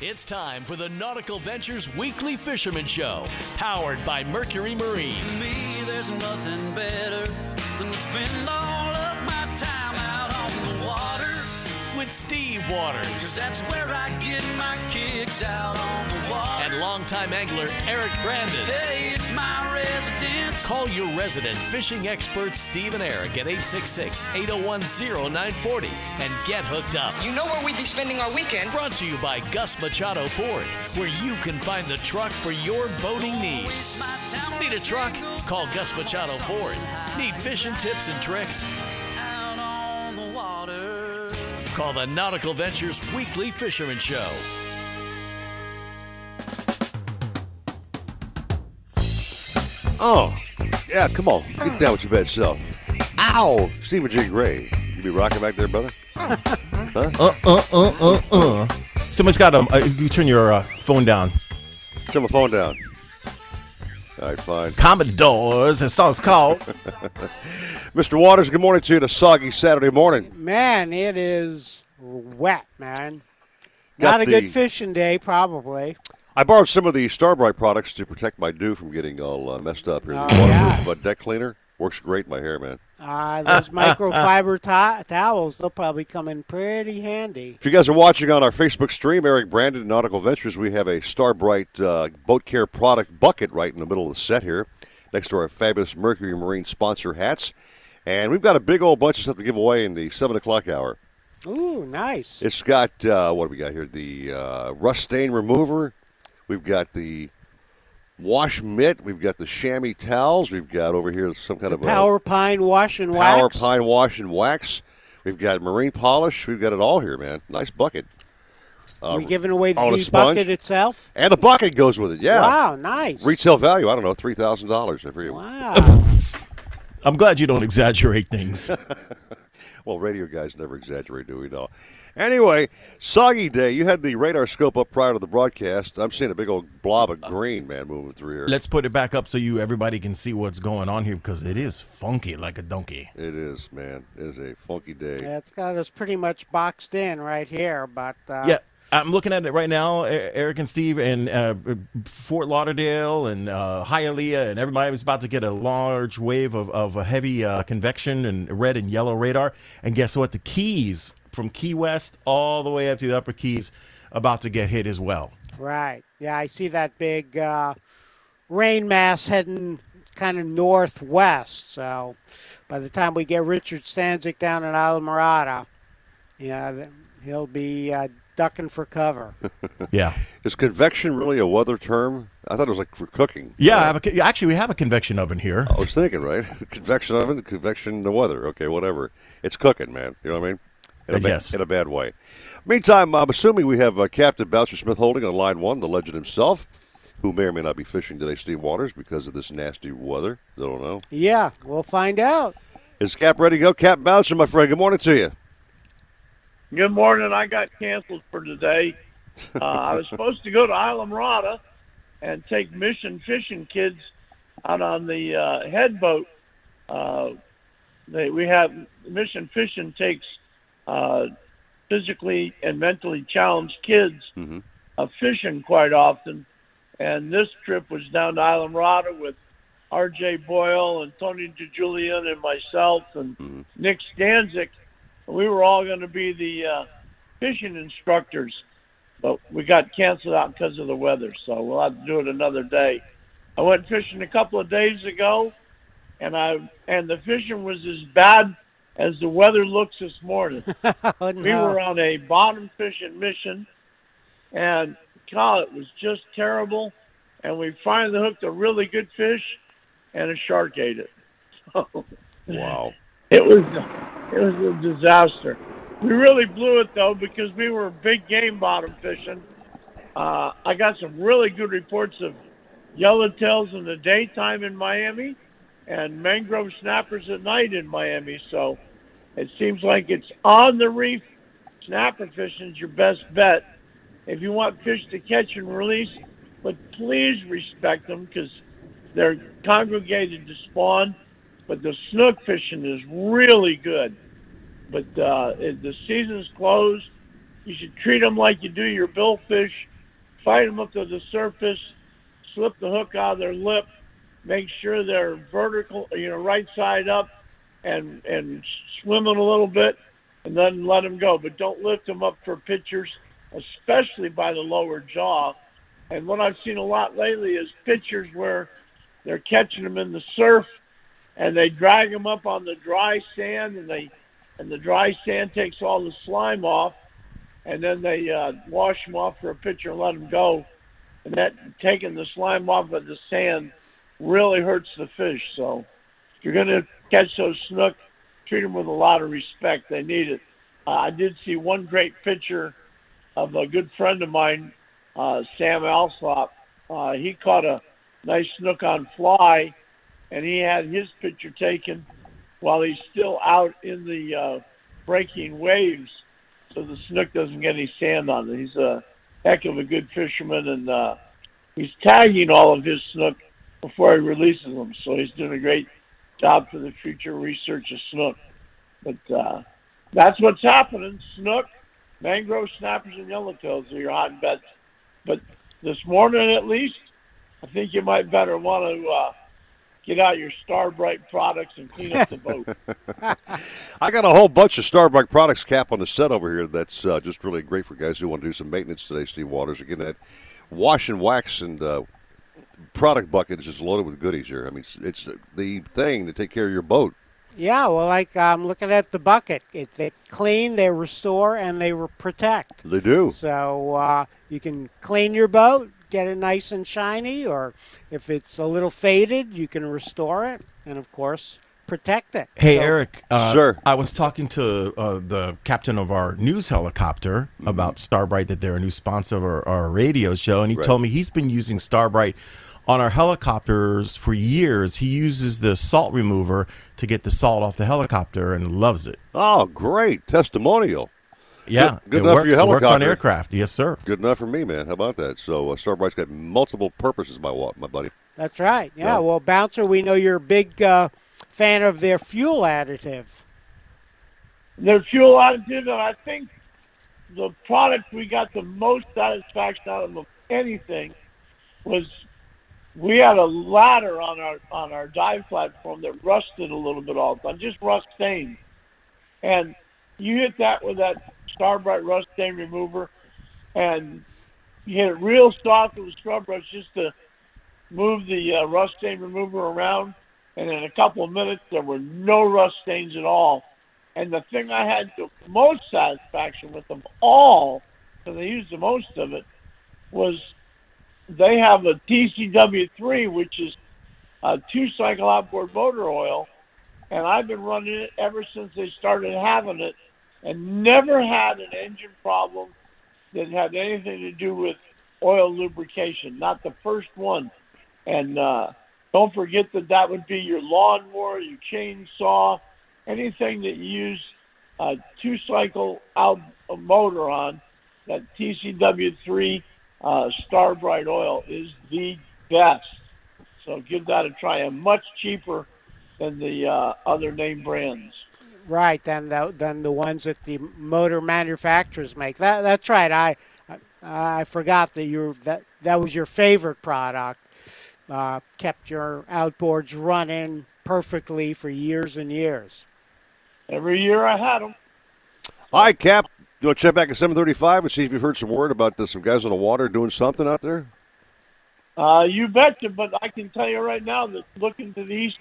It's time for the Nautical Ventures Weekly Fisherman Show, powered by Mercury Marine. To me, there's nothing better than to spend all of my time out on the water. With Steve Waters that's where I get my kicks out on. And longtime angler Eric Brandon. hey, it's my residence. Call your resident fishing expert Steve and Eric at 866 801 0940 and get hooked up. You know where we'd be spending our weekend. Brought to you by Gus Machado Ford, where you can find the truck for your boating needs. Need a truck? Call Gus Machado Ford. Need fishing tips and tricks? Out on the water. Call the Nautical Ventures Weekly Fisherman Show. Oh, yeah, come on. Get down with your bad self. Ow! Stephen J. Gray. You be rocking back there, brother? Uh, uh, uh, uh, uh. Somebody's got um. Uh, you turn your uh, phone down. Turn my phone down. All right, fine. Commodores, that song's called. Mr. Waters, good morning to you on a soggy Saturday morning. Man, it is wet, man. Got Not a the- good fishing day, probably. I borrowed some of the Star brite products to protect my dew from getting all uh, messed up here. The Oh, waterproof yeah. uh, deck cleaner works great in my hair, man. Uh, those microfiber to- towels, they'll probably come in pretty handy. If you guys are watching on our Facebook stream, Eric Brandon and Nautical Ventures, we have a Star brite uh, boat care product bucket right in the middle of the set here, next to our fabulous Mercury Marine sponsor hats. And we've got a big old bunch of stuff to give away in the 7 o'clock hour. Ooh, nice. It's got, uh, what do we got here? The uh, rust stain remover. We've got the wash mitt. We've got the chamois towels. We've got over here some kind of a Power pine wash and power wax. Power pine wash and wax. We've got marine polish. We've got it all here, man. Nice bucket. we um, giving away on the sponge? bucket itself. And a bucket goes with it, yeah. Wow, nice. Retail value, I don't know, three thousand dollars. I forget. Wow. I'm glad you don't exaggerate things. Well, radio guys never exaggerate, do we? No. Anyway, soggy day. You had the radar scope up prior to the broadcast. I'm seeing a big old blob of green, man, moving through here. Let's put it back up so you everybody can see what's going on here because it is funky like a donkey. it is, man. It is a funky day. yeah, it's got us pretty much boxed in right here, but uh, Yeah, I'm looking at it right now, Eric and Steve, and uh, Fort Lauderdale and uh, Hialeah, and everybody was about to get a large wave of, of a heavy uh, convection and red and yellow radar. And guess what? The Keys from Key West all the way up to the Upper Keys about to get hit as well. Right. Yeah, I see that big uh, rain mass heading kind of northwest. So by the time we get Richard Stanczyk down in Islamorada, yeah, he'll be uh, ducking for cover. Yeah, Is convection really a weather term? I thought it was like for cooking. yeah. I have a, co- actually, we have a convection oven here. I was thinking, right? Convection oven, convection in the weather. Okay, whatever. It's cooking, man. You know what I mean? In a, Yes. in a bad way. Meantime, I'm assuming we have uh, Captain Bouncer Smith holding on line one, the legend himself, who may or may not be fishing today, Steve Waters, because of this nasty weather. I don't know. yeah, we'll find out. Is Cap ready to go? Cap Bouncer, my friend, good morning to you. Good morning. I got canceled for today. Uh, I was supposed to go to Islamorada and take mission fishing kids out on the uh, head boat. Uh, they, we have mission fishing takes uh, physically and mentally challenged kids Mhm. uh, fishing quite often. And this trip was down to Islamorada with R.J. Boyle and Tony DeJulian and myself and Nick Stanczyk. We were all going to be the uh, fishing instructors, but we got canceled out because of the weather, so we'll have to do it another day. I went fishing a couple of days ago, and I and the fishing was as bad as the weather looks this morning. Oh, We were on a bottom fishing mission, and God, it was just terrible. And we finally hooked a really good fish, and a shark ate it. Wow. It was it was a disaster. We really blew it though because we were big game bottom fishing. Uh, I got some really good reports of yellowtails in the daytime in Miami, and mangrove snappers at night in Miami. So it seems like it's on the reef. Snapper fishing is your best bet if you want fish to catch and release. But please respect them because they're congregated to spawn but the snook fishing is really good. But uh, the season's closed, you should treat them like you do your billfish. Fight them up to the surface, slip the hook out of their lip, make sure they're vertical, you know, right side up, and and swimming a little bit, and then let them go. But don't lift them up for pitchers, especially by the lower jaw. And what I've seen a lot lately is pitchers where they're catching them in the surf, and they drag them up on the dry sand, and they and the dry sand takes all the slime off, and then they uh, wash them off for a pitcher and let them go. And that taking the slime off of the sand really hurts the fish. So you're going to catch those snook, treat them with a lot of respect. They need it. Uh, I did see one great picture of a good friend of mine, uh, Sam Alsop. Uh, he caught a nice snook on fly, and he had his picture taken while he's still out in the uh, breaking waves, so the snook doesn't get any sand on it. He's a heck of a good fisherman, and uh, he's tagging all of his snook before he releases them. So he's doing a great job for the future research of snook. But uh, that's what's happening. Snook, mangrove snappers, and yellowtails are your hot bets. But this morning, at least, I think you might better want to uh, get out your Star brite products and clean up the boat. I got a whole bunch of Star brite products cap on the set over here. That's uh, just really great for guys who want to do some maintenance today. Steve Waters again that wash and wax and uh, product bucket is just loaded with goodies here. I mean, it's, it's the thing to take care of your boat. Yeah, well, like I'm looking at the bucket. It, they clean, they restore, and they re- protect. They do. So uh, you can clean your boat, get it nice and shiny, or if it's a little faded, you can restore it, and of course, protect it. Hey, So- Eric. Uh, Sir. I was talking to uh, the captain of our news helicopter Mm-hmm. about Star brite, that they're a new sponsor of our, our radio show, and he Right. told me he's been using Star brite on our helicopters for years. He uses the salt remover to get the salt off the helicopter and loves it. Oh, great testimonial. Yeah, good it enough for works, your it works on aircraft. Yes, sir. Good enough for me, man. How about that? So uh, Star brite's got multiple purposes, my wa- my buddy. That's right. Yeah. Yeah. Well, Bouncer, we know you're a big uh, fan of their fuel additive. Their fuel additive, and I think the product we got the most satisfaction out of of anything was we had a ladder on our on our dive platform that rusted a little bit all the time, just rust stain. And you hit that with that Star brite rust stain remover, and you hit it real soft with a scrub brush just to move the uh, rust stain remover around. And in a couple of minutes, there were no rust stains at all. And the thing I had the most satisfaction with them all, because they used the most of it, was they have a TCW3, which is a two cycle outboard motor oil. And I've been running it ever since they started having it and never had an engine problem that had anything to do with oil lubrication. Not the first one. And uh, don't forget that that would be your lawnmower, your chainsaw, anything that you use a two cycle out motor on. That TCW3 uh, Star brite oil is the best. So give that a try. And much cheaper than the uh, other name brands. Right, than the than the ones that the motor manufacturers make. That that's right. I I, I forgot that you that that was your favorite product. Uh, kept your outboards running perfectly for years and years. Every year I had them. All right, Cap. You want to check back at 7:35 and see if you've heard some word about uh, some guys on the water doing something out there? Uh, you betcha, but I can tell you right now that looking to the east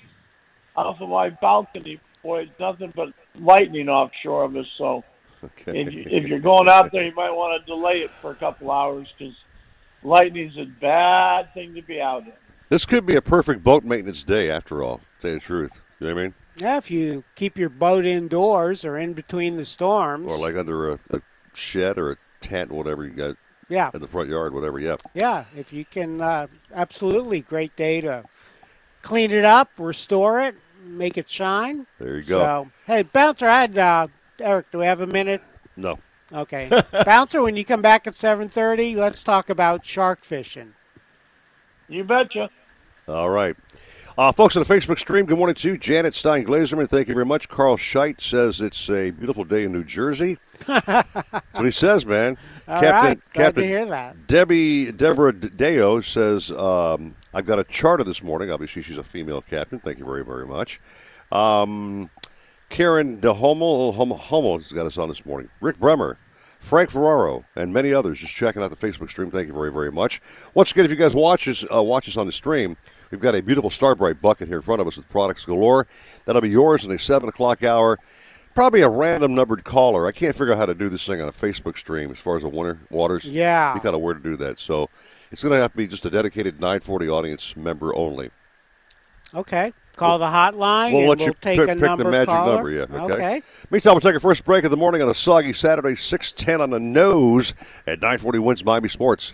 off of my balcony, boy, it's nothing but lightning offshore of us. So Okay. if, you, if you're going out there, you might want to delay it for a couple hours because lightning's a bad thing to be out in. This could be a perfect boat maintenance day, after all. To tell you the truth, you know what I mean? Yeah, if you keep your boat indoors or in between the storms. Or like under a, a shed or a tent, whatever you got yeah, in the front yard, whatever. Yeah. yeah. If you can, uh, absolutely great day to clean it up, restore it, make it shine. There you go. So, hey, bouncer, I had uh, Eric. Do we have a minute? No. Okay, bouncer. When you come back at seven thirty, let's talk about shark fishing. You betcha. All right. Uh, folks on the Facebook stream, good morning to you. Janet Stein Glazerman, thank you very much. Carl Scheidt says it's a beautiful day in New Jersey. That's what he says, man. All Captain, right, Captain to hear that. Debbie Deborah Deo says um, I've got a charter this morning. Obviously, she's a female captain. Thank you very very much. Um, Karen DeHomo Homo, Homo has got us on this morning. Rick Bremer, Frank Ferraro, and many others just checking out the Facebook stream. Thank you very very much. Once again, if you guys watch us uh, watch us on the stream, we've got a beautiful Star brite bucket here in front of us with products galore. That'll be yours in a seven o'clock hour. Probably a random numbered caller. I can't figure out how to do this thing on a Facebook stream as far as the winter waters. Yeah. We kind of where to do that. So it's going to have to be just a dedicated 940 audience member only. Okay. Call the hotline We'll and let we'll you take pick, a pick the magic caller. number. Yeah. Okay. okay. Meantime, we'll take our first break of the morning on a soggy Saturday, 610 on the nose at 940 wins Miami Sports.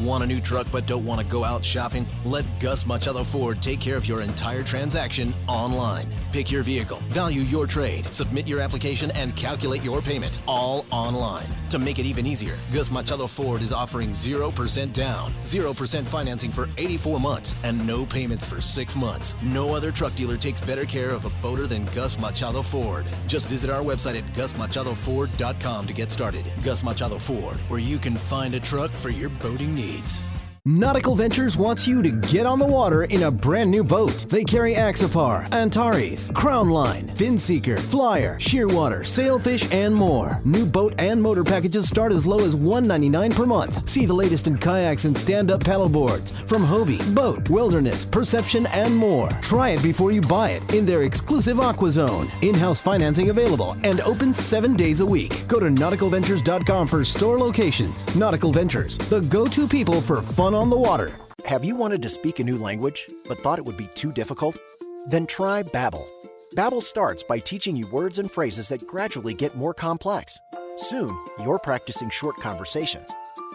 Want a new truck but don't want to go out shopping? Let Gus Machado Ford take care of your entire transaction online. Pick your vehicle, value your trade, submit your application, and calculate your payment all online. To make it even easier, Gus Machado Ford is offering 0% down, 0% financing for 84 months, and no payments for 6 months. No other truck dealer takes better care of a boater than Gus Machado Ford. Just visit our website at gusmachadoford.com to get started. Gus Machado Ford, where you can find a truck for your needs. Nautical Ventures wants you to get on the water in a brand new boat. They carry Axopar, Antares, Crownline, Finseeker, Flyer, Shearwater, Sailfish, and more. New boat and motor packages start as low as 199 per month. See the latest in kayaks and stand-up paddleboards from Hobie, Boat, Wilderness, Perception, and more. Try it before you buy it in their exclusive Aqua Zone. In-house financing available and open seven days a week. Go to nauticalventures.com for store locations. Nautical Ventures, the go-to people for fun on the water. Have you wanted to speak a new language but thought it would be too difficult? Then try Babbel. Babbel starts by teaching you words and phrases that gradually get more complex. Soon, you're practicing short conversations.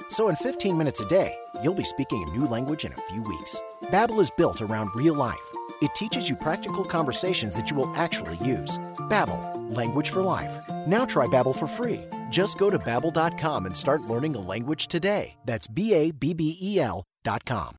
So in 15 minutes a day, you'll be speaking a new language in a few weeks. Babbel is built around real life. It teaches you practical conversations that you will actually use. Babbel, language for life. Now try Babbel for free. Just go to babbel.com and start learning a language today. That's B A B B E L dot com.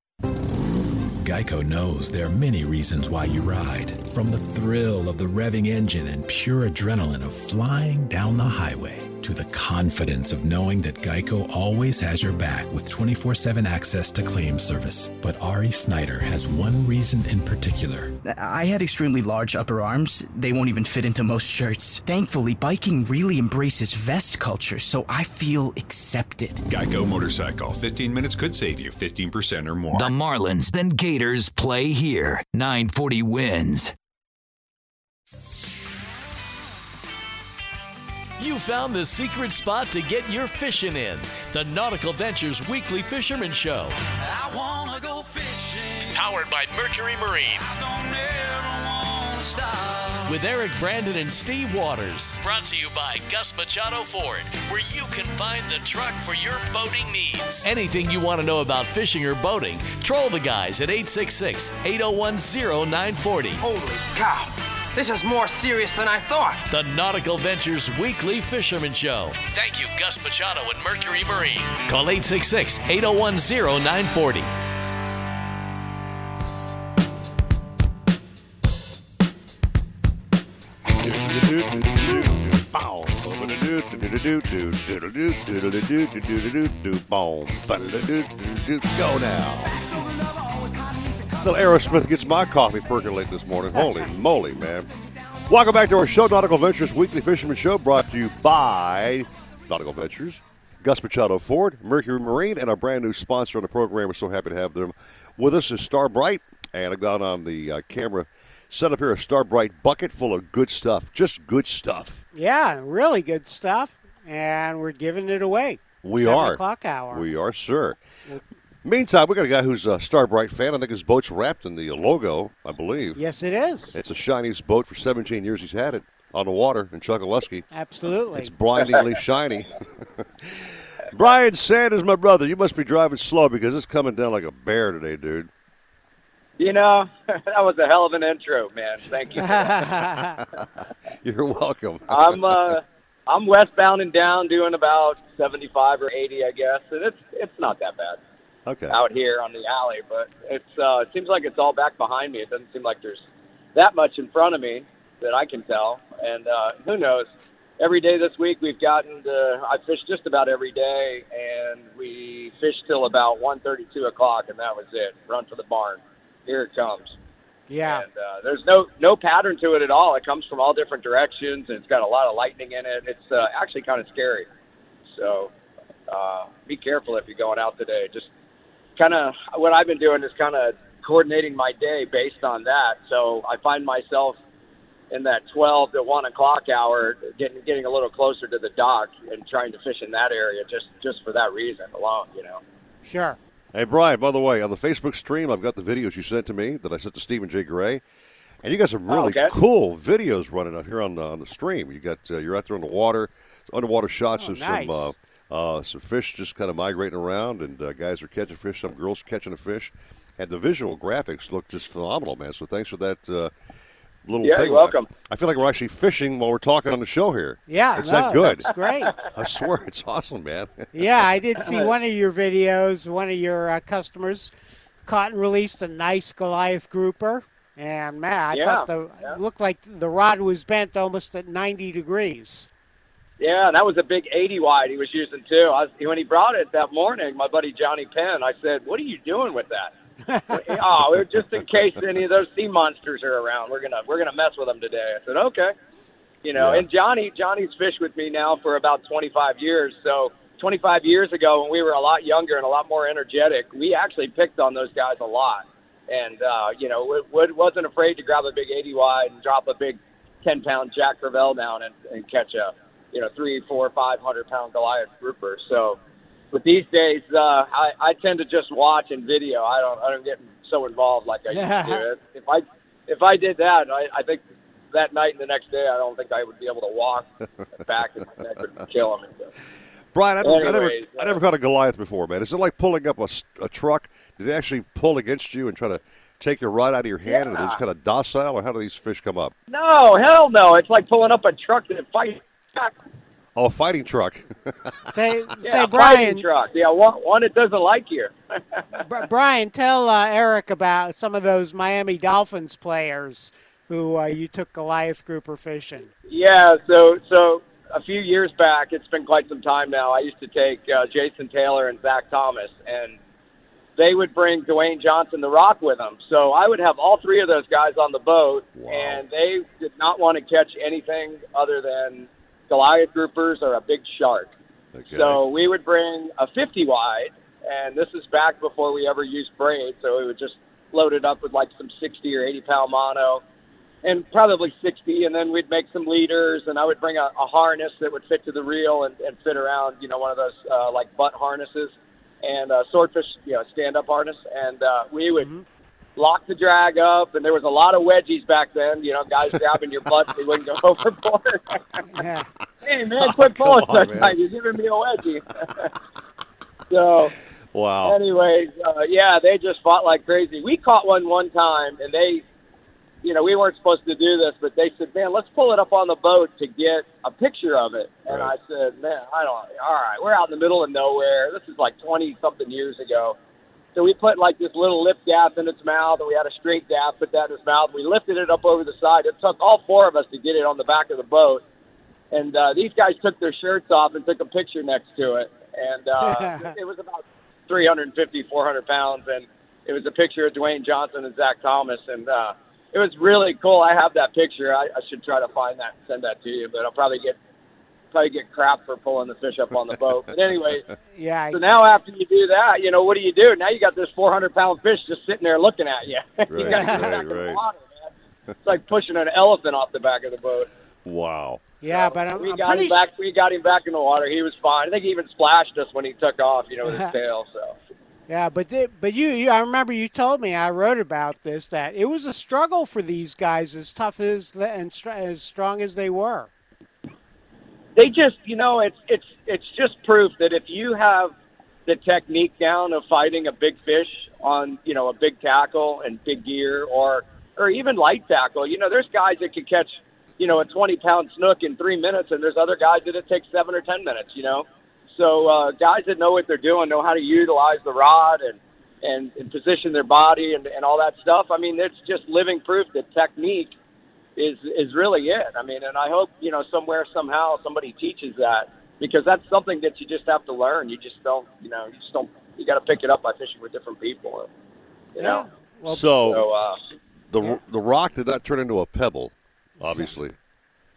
Geico knows there are many reasons why you ride. From the thrill of the revving engine and pure adrenaline of flying down the highway to the confidence of knowing that Geico always has your back with 24 7 access to claim service. But Ari Snyder has one reason in particular. I had extremely large upper arms. They won't even fit into most shirts. Thankfully, biking really embraces vest culture, so I feel accepted. Geico Motorcycle. 15 minutes could save you 15% or more. The Marlins, then Gators play here. 940 wins. You found the secret spot to get your fishing in. The Nautical Ventures Weekly Fisherman Show. I wanna go fishing. Powered by Mercury Marine. Don't ever wanna stop. With Eric Brandon and Steve Waters. Brought to you by Gus Machado Ford, where you can find the truck for your boating needs. Anything you want to know about fishing or boating, troll the guys at 866 801 0940. Holy cow! This is more serious than I thought. The Nautical Ventures Weekly Fisherman Show. Thank you, Gus Machado and Mercury Marine. Call 866 801 0940. Go now. Little Aerosmith gets my coffee percolating this morning. Holy moly, man. Welcome back to our show, Nautical Ventures Weekly Fisherman Show, brought to you by Nautical Ventures, Gus Machado Ford, Mercury Marine, and our brand new sponsor on the program. We're so happy to have them with us is Star brite. And I've got on the uh, camera set up here a Star brite bucket full of good stuff, just good stuff. Yeah, really good stuff. And we're giving it away. We are. o'clock hour. We are, sir. Meantime, we got a guy who's a Star brite fan. I think his boat's wrapped in the logo, I believe. Yes, it is. It's the shiniest boat for 17 years he's had it on the water in Chokoloskee. Absolutely. It's blindingly shiny. Brian Sanders, my brother, you must be driving slow because it's coming down like a bear today, dude. You know, that was a hell of an intro, man. Thank you. You're welcome. I'm uh, I'm westbound and down, doing about 75 or 80, I guess, and it's it's not that bad Okay. out here on the alley. But it's uh, it seems like it's all back behind me. It doesn't seem like there's that much in front of me that I can tell. And uh, who knows? Every day this week we've gotten to I fished just about every day, and we fished till about 1:32 o'clock, and that was it. Run for the barn. Here it comes. Yeah. And uh, there's no no pattern to it at all. It comes from all different directions, and it's got a lot of lightning in it. It's uh, actually kind of scary. So uh, be careful if you're going out today. Just kind of what I've been doing is kind of coordinating my day based on that. So I find myself in that 12 to 1 o'clock hour getting getting a little closer to the dock and trying to fish in that area just just for that reason alone. You know. Sure. Hey, Brian, by the way, on the Facebook stream, I've got the videos you sent to me that I sent to Stephen J. Gray. And you got some Oh, really okay. cool videos running up here on the, on the stream. You got uh, you're out there on the water, underwater shots Oh, of nice. some uh, uh, some fish just kind of migrating around, and uh, guys are catching fish. Some girls catching a fish, and the visual graphics look just phenomenal, man. So thanks for that uh, little Yeah, thing. you're welcome. I, I feel like we're actually fishing while we're talking on the show here. Yeah, it's no, that good. It's great. I swear, it's awesome, man. Yeah, I did see one of your videos. One of your uh, customers caught and released a nice Goliath grouper, and man, I Yeah, thought the it looked like the rod was bent almost at 90 degrees. Yeah, and that was a big 80 wide he was using too. I was, when he brought it that morning, my buddy Johnny Penn, I said, "What are you doing with that?" oh, just in case any of those sea monsters are around, we're gonna we're gonna mess with them today. I said, "Okay." You know, Yeah. and Johnny Johnny's fished with me now for about 25 years. So 25 years ago, when we were a lot younger and a lot more energetic, we actually picked on those guys a lot. And uh, you know, Wood- wasn't afraid to grab a big 80 wide and drop a big 10 pound Jack Crevalle down and, and catch a you know three, four, five hundred pound Goliath grouper. So, but these days, uh, I, I tend to just watch and video. I don't I don't get so involved like I used to. If I if I did that, I, I think that night and the next day, I don't think I would be able to walk back and I could kill him. Brian, I, I never, Anyways, I never caught a Goliath before, man. Is it like pulling up a, a truck? Do they actually pull against you and try to take your rod out of your hand, and they just kind of docile, or how do these fish come up? No, hell no! It's like pulling up a truck that fights. Oh, a fighting truck. Say, Yeah, say, Brian, fighting truck. Yeah, one, one that doesn't like you. Brian, tell uh, Eric about some of those Miami Dolphins players who uh, you took Goliath grouper fishing. Yeah, so so a few years back, it's been quite some time now. I used to take uh, Jason Taylor and Zach Thomas, and they would bring Dwayne Johnson the Rock with them. So I would have all three of those guys on the boat, and they did not want to catch anything other than Goliath groupers are a big shark. Okay. So we would bring a 50 wide, and this is back before we ever used braid. So we would just load it up with like some 60 or 80 pound mono, and probably 60, and then we'd make some leaders, and I would bring a, a harness that would fit to the reel and, and fit around, you know, one of those uh, like butt harnesses, and a swordfish, you know, stand up harness, and uh, we would. Lock the drag up, and there was a lot of wedgies back then. You know, guys grabbing your butt so you wouldn't go overboard. hey man, quit come pulling on, such man. tight. You're giving me a wedgie. so, Wow. anyways, uh, yeah, they just fought like crazy. We caught one one time, and they, you know, we weren't supposed to do this, but they said, "Man, let's pull it up on the boat to get a picture of it." And Right. I said, "Man, I don't. All right, we're out in the middle of nowhere. This is like twenty something years ago." So we put like this little lip gaff in its mouth, and we had a straight gaff put that in its mouth. We lifted it up over the side. It took all four of us to get it on the back of the boat. And uh, these guys took their shirts off and took a picture next to it. And uh, it was about 350, 400 pounds. And it was a picture of Dwayne Johnson and Zach Thomas, and uh, it was really cool. I have that picture. I, I should try to find that and send that to you, but I'll probably get probably get crap for pulling the fish up on the boat. But anyway, yeah. so now after you do that, you know what do you do? Now you got this 400 pound fish just sitting there looking at you. you got to get right, back in the water, man. It's like pushing an elephant off the back of the boat. Wow. Yeah, but I'm, We I'm got pretty him back. We got him back in the water. He was fine. I think he even splashed us when he took off. You know, with his tail. So. Yeah, but they, but you, you, I remember you told me I wrote about this that it was a struggle for these guys, as tough as the, and str- as strong as they were. They just you know it's it's it's just proof that if you have the technique down of fighting a big fish on you know a big tackle and big gear or or even light tackle you know there's guys that can catch you know a 20 pound snook in three minutes and there's other guys that it takes seven or ten minutes you know? So uh, guys that know what they're doing know how to utilize the rod and and, and position their body and, and all that stuff i mean it's just living proof that technique is is really it. I mean, and I hope you know somewhere somehow somebody teaches that because that's something that you just have to learn. You just don't, you know, you just don't. You got to pick it up by fishing with different people. You know. so So, uh, the the rock did not turn into a pebble, obviously.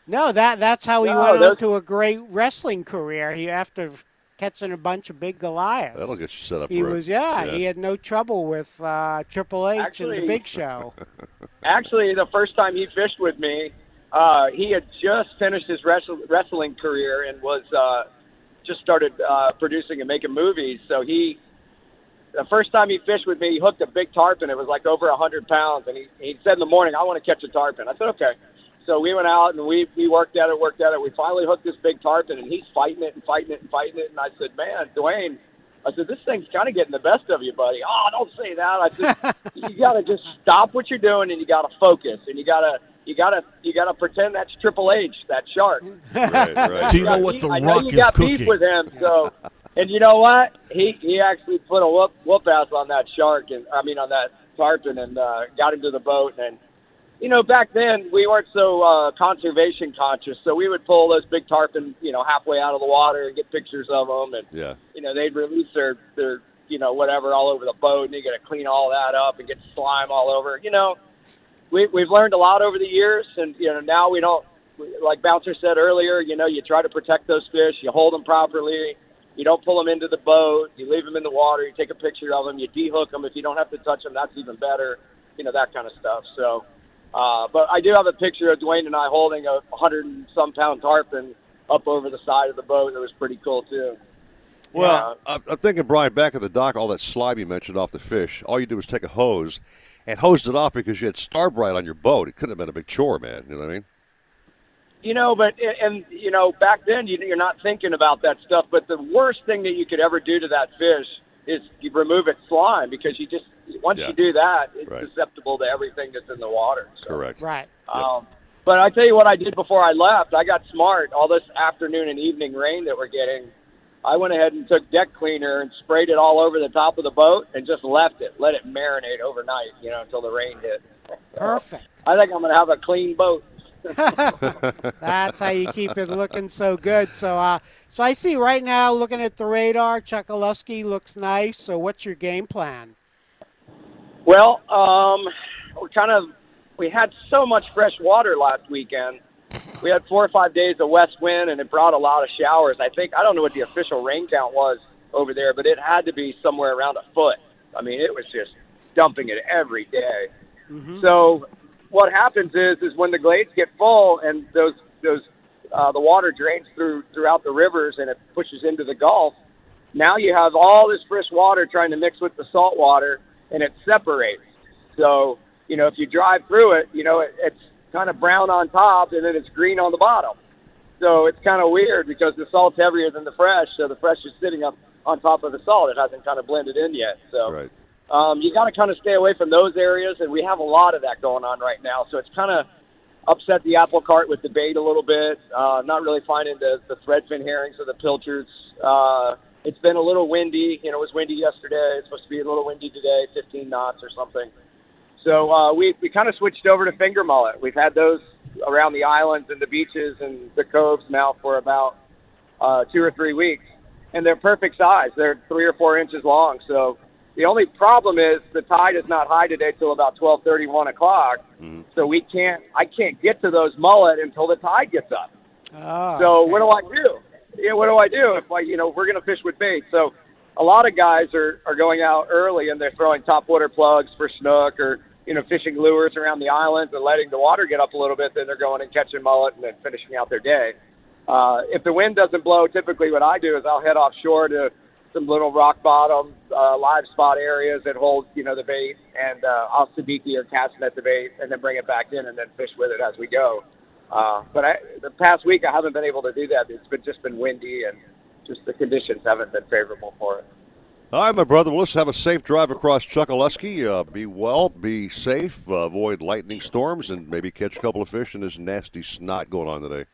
No, that that's how he No, went on to a great wrestling career. He after catching a bunch of big Goliaths. That'll get you set up He for it. He was yeah, He had no trouble with uh, Triple H and the Big Show. actually, the first time he fished with me, uh, he had just finished his wrestle- wrestling career and was uh, just started uh, producing and making movies. So he, the first time he fished with me, he hooked a big tarpon. It was like over a hundred pounds, and he he said in the morning, "I want to catch a tarpon." I said, "Okay." So we went out and we we worked at it, worked at it. We finally hooked this big tarpon, and he's fighting it and fighting it and fighting it. And I said, "Man, Dwayne." I said, this thing's kind of getting the best of you, buddy. Oh, don't say that. I said, you got to just stop what you're doing and you got to focus and you got to, you got to, you got to pretend that's Triple H, that shark. right. Do you know got what beef- The I know you is got cooking? beef with him, so. And you know what? He he actually put a whoop whoop ass on that shark, and I mean on that tarpon, and uh, got him to the boat. And you know, back then we weren't so uh, conservation conscious, so we would pull those big tarpon, you know, halfway out of the water and get pictures of them, and Yeah. you know they'd release their their you know whatever all over the boat, and you got to clean all that up and get slime all over. You know, we we've learned a lot over the years, and you know now we don't like Bouncer said earlier. You know, you try to protect those fish, you hold them properly. You don't pull them into the boat. You leave them in the water. You take a picture of them. You dehook them. If you don't have to touch them, that's even better. You know that kind of stuff. So, uh, but I do have a picture of Dwayne and I holding a hundred and some pound tarpon up over the side of the boat. It was pretty cool too. Well, I'm, I'm thinking, Brian, back at the dock, all that slime you mentioned off the fish, all you do was take a hose and hosed it off because you had Star brite on your boat. It couldn't have been a big chore, man. You know what I mean? You know, but and you know, back then you, you're not thinking about that stuff. But the worst thing that you could ever do to that fish is you remove its slime because you just once Yeah. you do that, it's Right. susceptible to everything that's in the water. Correct. Right. Um, but I tell you what I did before I left. I got smart. All this afternoon and evening rain that we're getting, I went ahead and took deck cleaner and sprayed it all over the top of the boat and just left it, let it marinate overnight, you know, until the rain hit. Perfect. I think I'm going to have a clean boat. That's how you keep it looking so good. So, uh, so I see right now, looking at the radar, Chokoloskee looks nice. So, what's your game plan? Well, um, we're kind of we had so much fresh water last weekend. We had four or five days of west wind, and it brought a lot of showers. I think I don't know what the official rain count was over there, but it had to be somewhere around a foot. I mean, it was just dumping it every day. So what happens is is when the glades get full and those those uh, the water drains through throughout the rivers and it pushes into the Gulf. Now you have all this fresh water trying to mix with the salt water, and it separates. So you know if you drive through it, you know it, it's kind of brown on top and then it's green on the bottom. So it's kind of weird because the salt's heavier than the fresh, so the fresh is sitting up on top of the salt. It hasn't kind of blended in yet. So Right. Um, you got to kind of stay away from those areas, and we have a lot of that going on right now. So it's kind of upset the apple cart with the bait a little bit. Uh, not really finding the, the threadfin herrings or the pilchards. Uh, it's been a little windy. You know, it was windy yesterday. It's supposed to be a little windy today, 15 knots or something. So uh, we we kind of switched over to finger mullet. We've had those around the islands and the beaches and the coves now for about uh, two or three weeks, and they're perfect size. They're three or four inches long. So The only problem is the tide is not high today till about twelve thirty, one o'clock. So we can't. I can't get to those mullet until the tide gets up. Oh, so okay. what do I do? Yeah, what do I do if I, you know, we're going to fish with bait? So a lot of guys are are going out early and they're throwing top water plugs for snook or you know fishing lures around the islands and letting the water get up a little bit. Then they're going and catching mullet and then finishing out their day. Uh, if the wind doesn't blow, typically what I do is I'll head offshore to some little rock bottom uh, live spot areas that hold you know the bait, and uh, I'll sabiki or cast net the bait and then bring it back in and then fish with it as we go. Uh, but I, the past week I haven't been able to do that. It's been just been windy and just the conditions haven't been favorable for it. All right, my brother. Well, let's have a safe drive across Chokoloskee. Uh, be well, be safe, uh, avoid lightning storms, and maybe catch a couple of fish in this nasty snot going on today.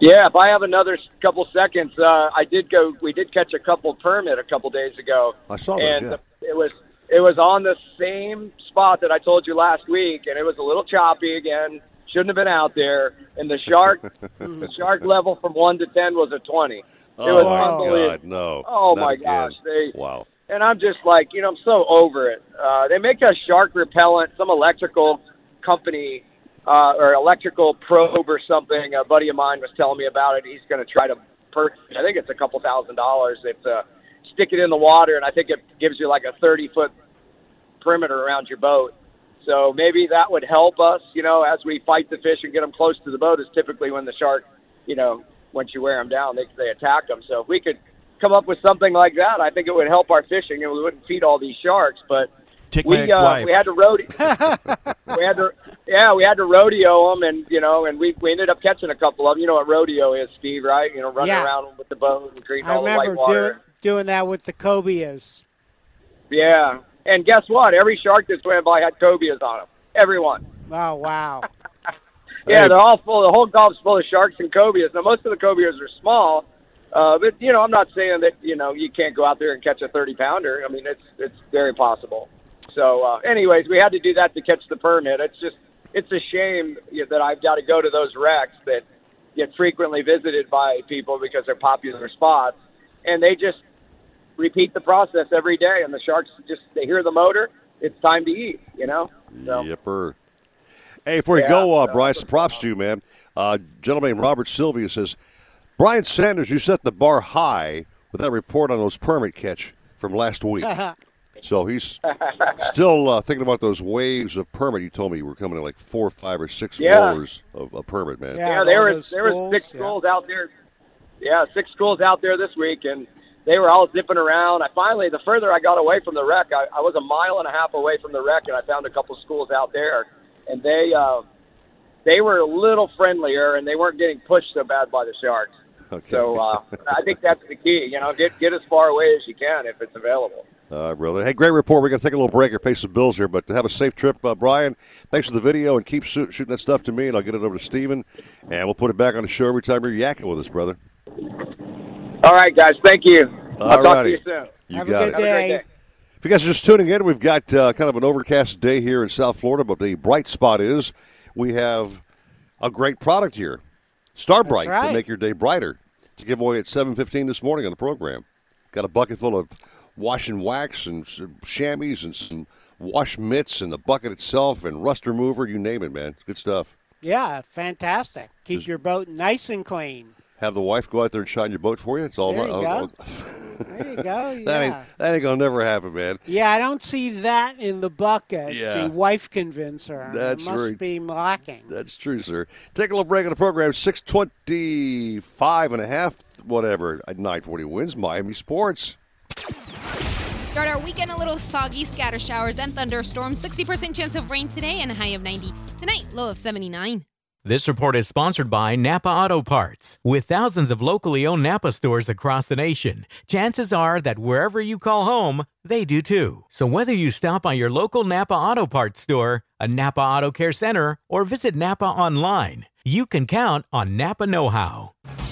Yeah, if I have another couple seconds, uh, I did go. We did catch a couple permit a couple days ago. I saw that, and yeah. it was it was on the same spot that I told you last week, and it was a little choppy again. Shouldn't have been out there. And the shark, the shark level from one to ten was a twenty. It oh was my. God, no! Oh my again. gosh, they Wow. and I'm just like, you know, I'm so over it. Uh, they make a shark repellent, some electrical company uh, or electrical probe or something. A buddy of mine was telling me about it. He's going to try to purchase. I think it's a couple thousand dollars. It's uh, stick it in the water, and I think it gives you like a 30 foot perimeter around your boat. So maybe that would help us, you know, as we fight the fish and get them close to the boat. Is typically when the shark, you know, once you wear them down, they they attack them. So if we could come up with something like that, I think it would help our fishing, and we wouldn't feed all these sharks. But Take we my uh, ex-wife. we had to rodeo. we had to yeah, we had to rodeo them, and you know, and we we ended up catching a couple of them. You know what rodeo is, Steve? Right? You know, running Yeah. around with the boat and creating I all the white remember water. doing doing that with the cobias. Yeah, and guess what? Every shark that swam by had cobias on them. Everyone. Oh wow! Yeah, they're all full. The whole Gulf's full of sharks and cobias. Now, most of the cobias are small, uh, but you know, I'm not saying that you know you can't go out there and catch a 30 pounder. I mean, it's it's very possible. So, uh, anyways, we had to do that to catch the permit. It's just it's a shame that I've got to go to those wrecks that get frequently visited by people because they're popular spots, and they just repeat the process every day. And the sharks just they hear the motor. It's time to eat. You know. So. Yipper. Hey, before you go, uh, so- Bryce, props to you, man. Uh, gentleman Robert Sylvia says, Brian Sanders, you set the bar high with that report on those permit catch from last week. so he's still uh, thinking about those waves of permit. You told me you were coming in like four, five, or six Yeah. rollers of, a permit, man. Yeah, there was there were six schools out there. Yeah, six schools out there this week, and they were all zipping around. I finally, the further I got away from the wreck, I, I was a mile and a half away from the wreck, and I found a couple schools out there, and they uh, they were a little friendlier, and they weren't getting pushed so bad by the sharks. Okay. So uh, I think that's the key. You know, get get as far away as you can if it's available. All right, brother. Hey, great report. We're going to take a little break or pay some bills here, but have a safe trip, uh, Brian. Thanks for the video, and keep shoot, shooting that stuff to me, and I'll get it over to Steven, and we'll put it back on the show every time you're yakking with us, brother. All right, guys. Thank you. I'll talk to you soon. You Have got a it. good day. If you guys are just tuning in, we've got uh, kind of an overcast day here in South Florida, but the bright spot is we have a great product here, Star brite, right. to make your day brighter. To give away at 7:15 this morning on the program. Got a bucket full of wash and wax and chamois and some wash mitts and the bucket itself and rust remover, you name it, man. Good stuff. Yeah, fantastic. Keep your boat nice and clean. Have the wife go out there and shine your boat for you. It's all There you oh, go. There you go. Yeah. that ain't that ain't gonna never happen, man. Yeah, I don't see that in the bucket. Yeah. The wife convincer. That's it must right. be lacking. That's true, sir. Take a little break on the program. 625 and a half, whatever. At 940 wins Miami Sports. Start our weekend a little soggy, scatter showers and thunderstorms. 60% chance of rain today and a high of 90. Tonight, low of 79. This report is sponsored by Napa Auto Parts. With thousands of locally owned Napa stores across the nation, chances are that wherever you call home, they do too. So whether you stop by your local Napa Auto Parts store, a Napa Auto Care Center, or visit Napa online, you can count on Napa Know How.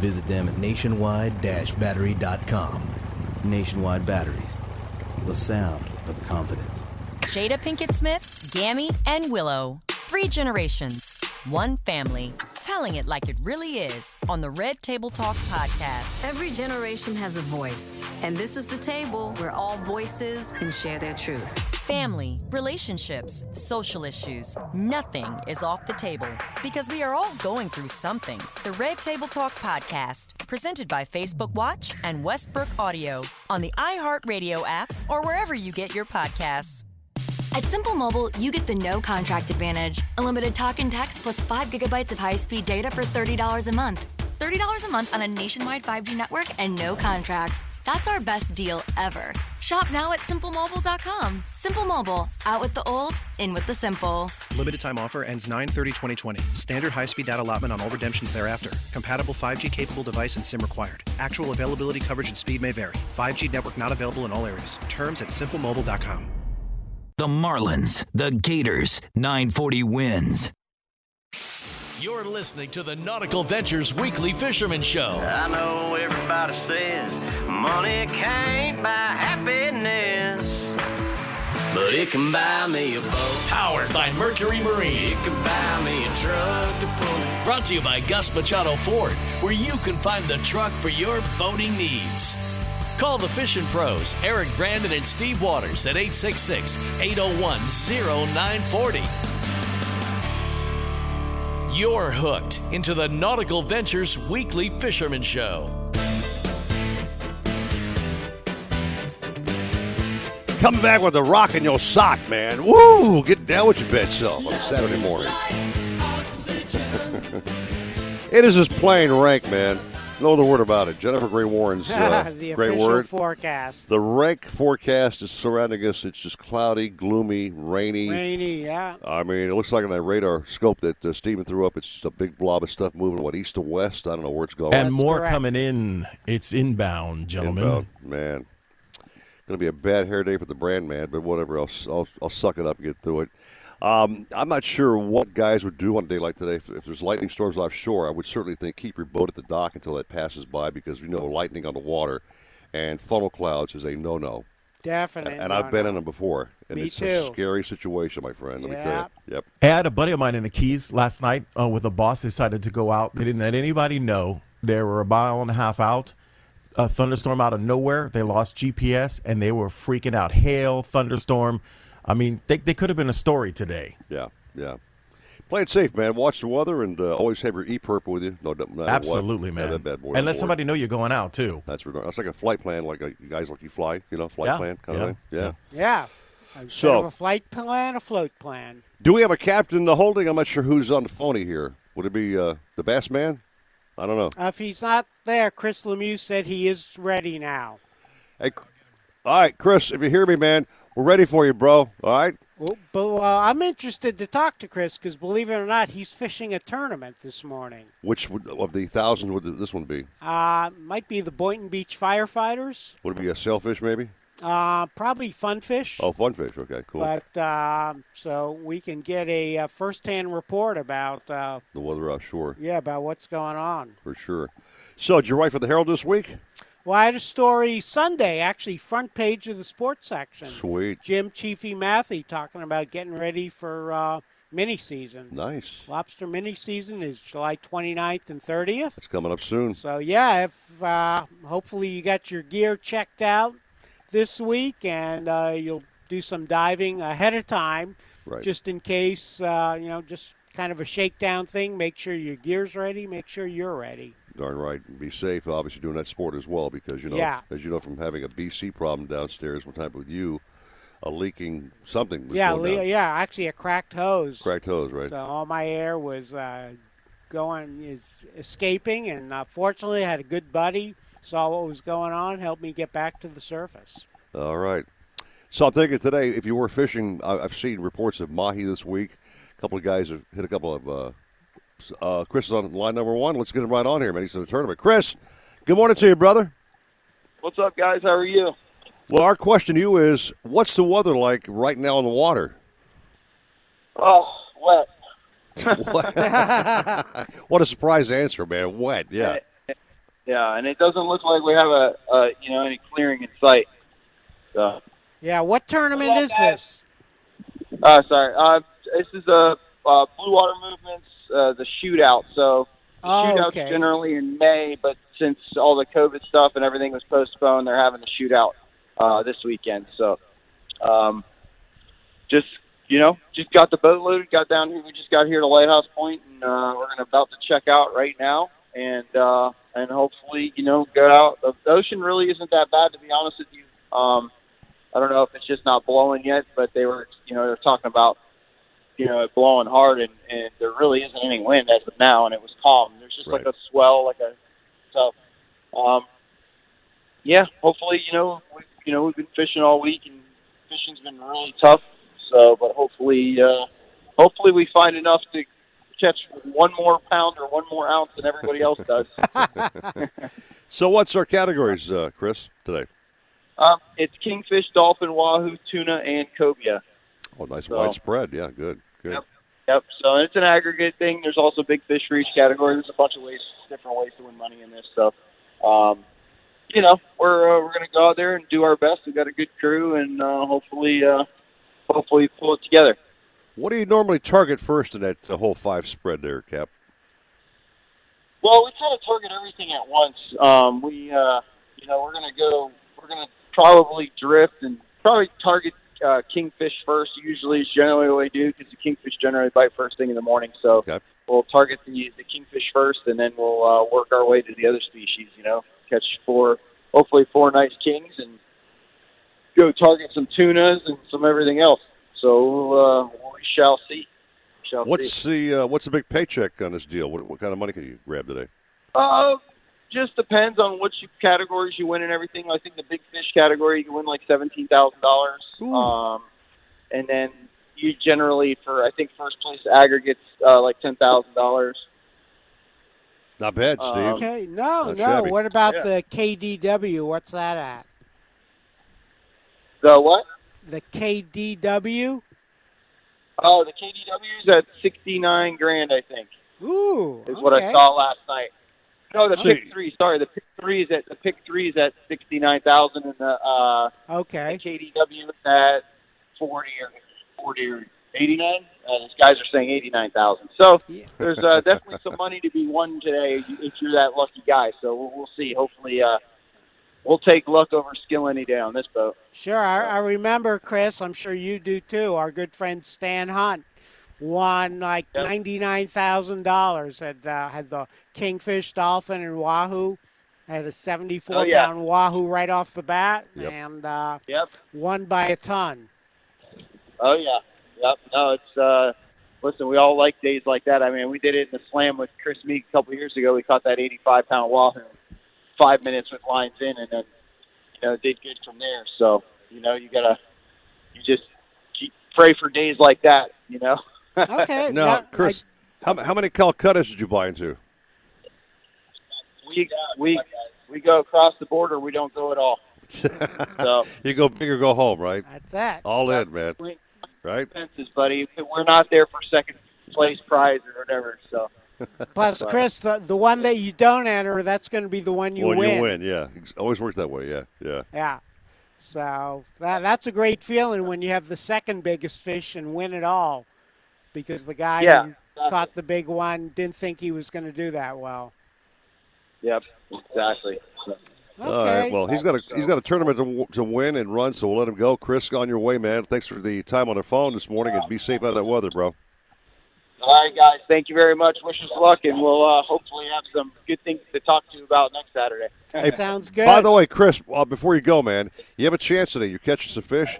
Visit them at nationwide-battery.com. Nationwide Batteries. The sound of confidence. Jada Pinkett Smith, Gammy, and Willow. Three generations, one family, telling it like it really is on the Red Table Talk podcast. Every generation has a voice, and this is the table where all voices can share their truth. Family, relationships, social issues, nothing is off the table because we are all going through something. The Red Table Talk podcast, presented by Facebook Watch and Westbrook Audio on the iHeartRadio app or wherever you get your podcasts. At Simple Mobile, you get the no contract advantage. Unlimited talk and text plus 5 gigabytes of high speed data for $30 a month. $30 a month on a nationwide 5G network and no contract. That's our best deal ever. Shop now at simplemobile.com. Simple Mobile, out with the old, in with the simple. Limited time offer ends 9-30-2020. Standard high-speed data allotment on all redemptions thereafter. Compatible 5G capable device and SIM required. Actual availability, coverage, and speed may vary. 5G network not available in all areas. Terms at simplemobile.com. The Marlins, the Gators, 940 wins. You're listening to the Nautical Ventures Weekly Fisherman Show. I know everybody says money can't buy happiness, but it can buy me a boat. Powered by Mercury Marine. It can buy me a truck to pull. Brought to you by Gus Machado Ford, where you can find the truck for your boating needs. Call the fishing pros, Eric Brandon and Steve Waters at 866 801 0940. You're hooked into the Nautical Ventures Weekly Fisherman Show. Coming back with a rock in your sock, man. Woo! Get down with your bed self on a Saturday morning. it is just plain rank, man. No other word about it. Jennifer Gray Warren's uh, the great word. forecast. The rank forecast is surrounding us. It's just cloudy, gloomy, rainy. Rainy, yeah. I mean, it looks like on that radar scope that uh, Steven threw up, it's just a big blob of stuff moving, what, east to west? I don't know where it's going. And more coming in. It's inbound, gentlemen. Inbound, man. Going to be a bad hair day for the brand man, but whatever. I'll, I'll, I'll suck it up and get through it. Um, I'm not sure what guys would do on a day like today. If, if, there's lightning storms offshore, I would certainly think keep your boat at the dock until it passes by because you know lightning on the water and funnel clouds is a no-no. Definitely. And, and I've been in them before. And Me it's too. a scary situation, my friend. Let me tell you. Yep. I had a buddy of mine in the Keys last night uh, with a boss decided to go out. They didn't let anybody know. They were a mile and a half out. A thunderstorm out of nowhere. They lost GPS and they were freaking out. Hail, thunderstorm. I mean, they, they could have been a story today. Yeah, yeah. Play it safe, man. Watch the weather and uh, always have your EPIRB with you. No, no matter what. Absolutely, Have man. that bad boy and let board. somebody know you're going out too. That's regard- That's like a flight plan, like a, you guys like you fly, you know, flight Yeah, plan kind yeah, of thing. Yeah. Yeah. Instead So- of a flight plan, a float plan. Do we have a captain in the holding? I'm not sure who's on the phony here. Would it be uh, the Bass Man? I don't know. Uh, if he's not there, Chris Lemieux said he is ready now. Hey, all right, Chris, if you hear me, man, we're ready for you, bro. All right. Well, but uh, I'm interested to talk to Chris because, believe it or not, he's fishing a tournament this morning. Which would, of the thousands would this one be? Uh, might be the Boynton Beach Firefighters. Would it be a sailfish, maybe? Uh, probably Funfish. Oh, funfish. Okay, cool. But uh, so we can get a uh, first-hand report about uh, the weather offshore, yeah about what's going on. for sure. So, did you write for the Herald this week? Well, I had a story Sunday, actually, front page of the sports section. Sweet. Jim Chiefy Matthew talking about getting ready for uh, mini season. Nice. Lobster mini season is July 29th and 30th. It's coming up soon. So yeah, if uh, hopefully you got your gear checked out this week, and uh, you'll do some diving ahead of time, Right. just in case. Uh, you know, just kind of a shakedown thing. Make sure your gear's ready. Make sure you're ready. Darn right. Be safe, obviously, doing that sport as well, because, you know, Yeah. as you know from having a BC problem downstairs one time with you, a leaking something was yeah, going le- yeah. Actually, a cracked hose. Cracked hose, right? So all my air was uh, going, is escaping, and uh, fortunately, I had a good buddy. Saw what was going on, helped me get back to the surface. All right. So I'm thinking today, if you were fishing, I- I've seen reports of mahi this week. A couple of guys have hit a couple of. Uh, uh, Chris is on line number one. Let's get him right on here, man. He's in the tournament. Chris, good morning to you, brother. What's up, guys? How are you? Well, our question to you is, what's the weather like right now in the water? Oh, wet. what a surprise answer, man. Wet, yeah. Yeah, and it doesn't look like we have a, a you know any clearing in sight. So, Yeah, what tournament is this? uh, sorry. Uh, this is a uh, Blue Water Movements, uh, the shootout. So the Oh, shootout's okay. generally in May, but since all the COVID stuff and everything was postponed, they're having the shootout uh, this weekend. So, um, just you know, just got the boat loaded, got down here. We just got here to Lighthouse Point, and uh, we're gonna about to check out right now, and uh, and hopefully, you know, go out. The, ocean really isn't that bad, to be honest with you. Um, I don't know if it's just not blowing yet, but they were, you know, they're talking about, you know, it blowing hard, and, and there really isn't any wind as of now, and it was calm. There's just like a swell, like a so. Um, yeah, hopefully, you know, we, you know, we've been fishing all week, and fishing's been really tough. So, but hopefully, uh, hopefully, we find enough to catch one more pound or one more ounce than everybody else does. So, what's our categories, uh, Chris, today? um, it's kingfish, dolphin, wahoo, tuna, and cobia. Oh, nice So- widespread. Yeah, good, good. Yep. Yep. So it's an aggregate thing. There's also big fish for each category. There's a bunch of ways, different ways to win money in this stuff. Um, you know, we're uh, we're going to go out there and do our best. We've got a good crew, and uh, hopefully, uh, hopefully pull it together. What do you normally target first in that uh, whole five spread there, Cap? Well, we try to target everything at once. Um, we, uh, you know, we're to go. We're going to probably drift and probably target uh, kingfish first. Usually, is generally what we do because the kingfish generally bite first thing in the morning. So we'll target the the kingfish first, and then we'll uh, work our way to the other species. You know, catch four, hopefully four nice kings, and go target some tunas and some everything else. So uh, we shall see. Shall see. What's the uh, what's the big paycheck on this deal? What, what kind of money can you grab today? Uh, just depends on which categories you win and everything. I think the big fish category you win like seventeen thousand dollars. Um, and then you generally for I think first place aggregates uh, like ten thousand dollars. Not bad, Steve. Um, Okay, no, Not no. shabby. What about Yeah. the KDW? What's that at? The what? The KDW? Oh, the KDW is at sixty nine grand, I think. Ooh, is what I saw last night. No, the So pick three. Sorry, the pick three is at the pick three is at sixty nine thousand, and the uh, Okay. the KDW is at forty or forty or eighty nine. Uh, these guys are saying eighty nine thousand. So there's uh, definitely some money to be won today if you're that lucky guy. So we'll, we'll see. Hopefully, uh, we'll take luck over skill any day on this boat. Sure, I, I remember, Chris. I'm sure you do too. Our good friend Stan Hunt won like ninety-nine thousand dollars. Had uh, had the kingfish, dolphin, and wahoo. Had a seventy-four Oh, yeah. pound wahoo right off the bat, Yep. and uh, Yep. won by a ton. Oh yeah, yep. No, it's uh, listen. We all like days like that. I mean, we did it in the slam with Chris Meek a couple years ago. We caught that 85 pound wahoo, five minutes with lines in, and then you know did good from there. So you know you gotta you just keep, pray for days like that. You know. Okay. Now, Chris, how, how many Calcuttas did you buy into? we we we go across the border. We don't go at all. So you go big or go home, right? That's it. All in, man. We- Right? Fences, buddy. We're not there for second place prize or whatever. So. Plus, But- Chris, the the one that you don't enter, that's going to be the one you well, win. you win, yeah. It always works that way, yeah, yeah. Yeah. So that that's a great feeling when you have the second biggest fish and win it all, because the guy Yeah, who caught the big one didn't think he was going to do that well. Yep. Exactly. So- All right. Well, he's got a he's got a tournament to, to win and run, so we'll let him go. Chris, on your way, man. Thanks for the time on the phone this morning, and be safe out of that weather, bro. All right, guys. Thank you very much. Wish us luck, and we'll uh, hopefully have some good things to talk to you about next Saturday. That sounds good. By the way, Chris, uh, before you go, man, you have a chance today. You're catching some fish.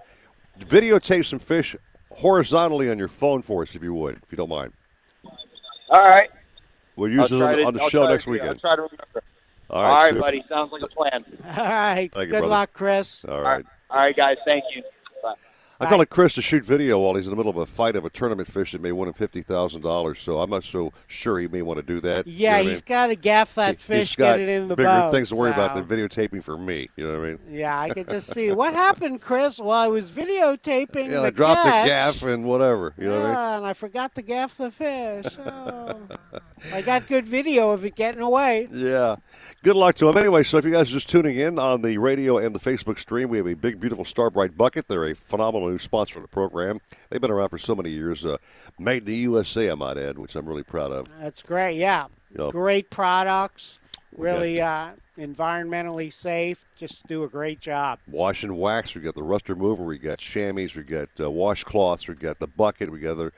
Videotape some fish horizontally on your phone for us, if you would, if you don't mind. All right. We'll I'll use it on, to- on the I'll show next to- I'll weekend. try to remember. All All right, right, super. buddy. Sounds like a plan. All right. Thank you, good brother. luck, Chris. All right. All right, guys. Thank you. I'm telling Chris to shoot video while he's in the middle of a fight of a tournament fish that may win him fifty thousand dollars. So I'm not so sure he may want to do that. You know Yeah, what I mean? got to gaff that He- fish, he's got get it in the bigger boat. things to worry about than videotaping for me. You know what I mean? Yeah, I could just see what happened, Chris. While I was videotaping Yeah, the I dropped catch. the gaff and whatever. You know what I mean? And I forgot to gaff the fish. Oh. I got good video of it getting away. Yeah. Good luck to him. Anyway, so if you guys are just tuning in on the radio and the Facebook stream, we have a big, beautiful Star brite bucket. They're a phenomenal new sponsor of the program. They've been around for so many years. Uh, made in the USA, I might add, which I'm really proud of. That's great. Yeah, Yep. great products. Got- Really uh, environmentally safe. Just do a great job. Wash and wax. We got the rust remover. We got chamois. We got uh, washcloths. We got the bucket. We got other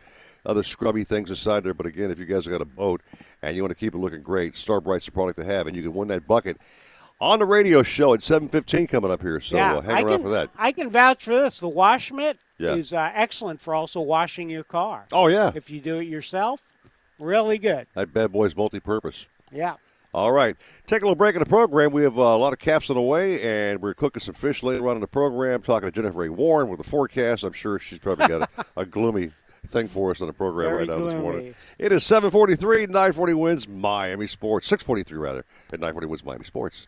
other scrubby things inside there. But again, if you guys have got a boat and you want to keep it looking great, Star brite's the product to have, and you can win that bucket on the radio show at 7:15 coming up here. So yeah, uh, hang I around can, for that. I can vouch for this. The wash mitt Yeah. is uh, excellent for also washing your car. Oh yeah, If you do it yourself, really good. that bad boy's multi-purpose. Yeah. All right. Take a little break in the program. We have uh, a lot of caps on the way, and we're cooking some fish later on in the program. Talking to Jennifer Ray Warren with the forecast. I'm sure she's probably got a, a gloomy thing for us on the program Very right now this morning. It is 743, 940 wins Miami Sports. 643, rather, at 940 wins Miami Sports.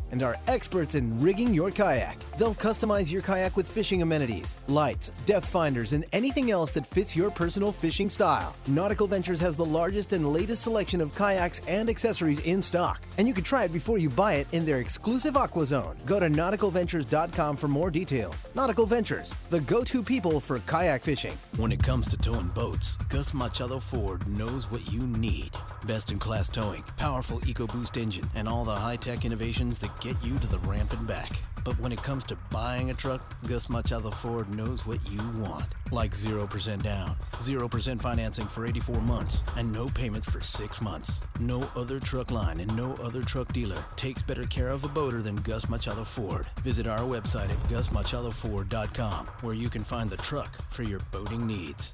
and are experts in rigging your kayak. They'll customize your kayak with fishing amenities, lights, depth finders, and anything else that fits your personal fishing style. Nautical Ventures has the largest and latest selection of kayaks and accessories in stock, and you can try it before you buy it in their exclusive Aqua Zone. Go to nauticalventures.com for more details. Nautical Ventures, the go-to people for kayak fishing. When it comes to towing boats, Gus Machado Ford knows what you need. Best in class towing, powerful EcoBoost engine, and all the high tech innovations that get you to the ramp and back. But when it comes to buying a truck, Gus Machado Ford knows what you want. Like 0% down, 0% financing for 84 months, and no payments for 6 months. No other truck line and no other truck dealer takes better care of a boater than Gus Machado Ford. Visit our website at gusmachadoford.com where you can find the truck for your boating needs.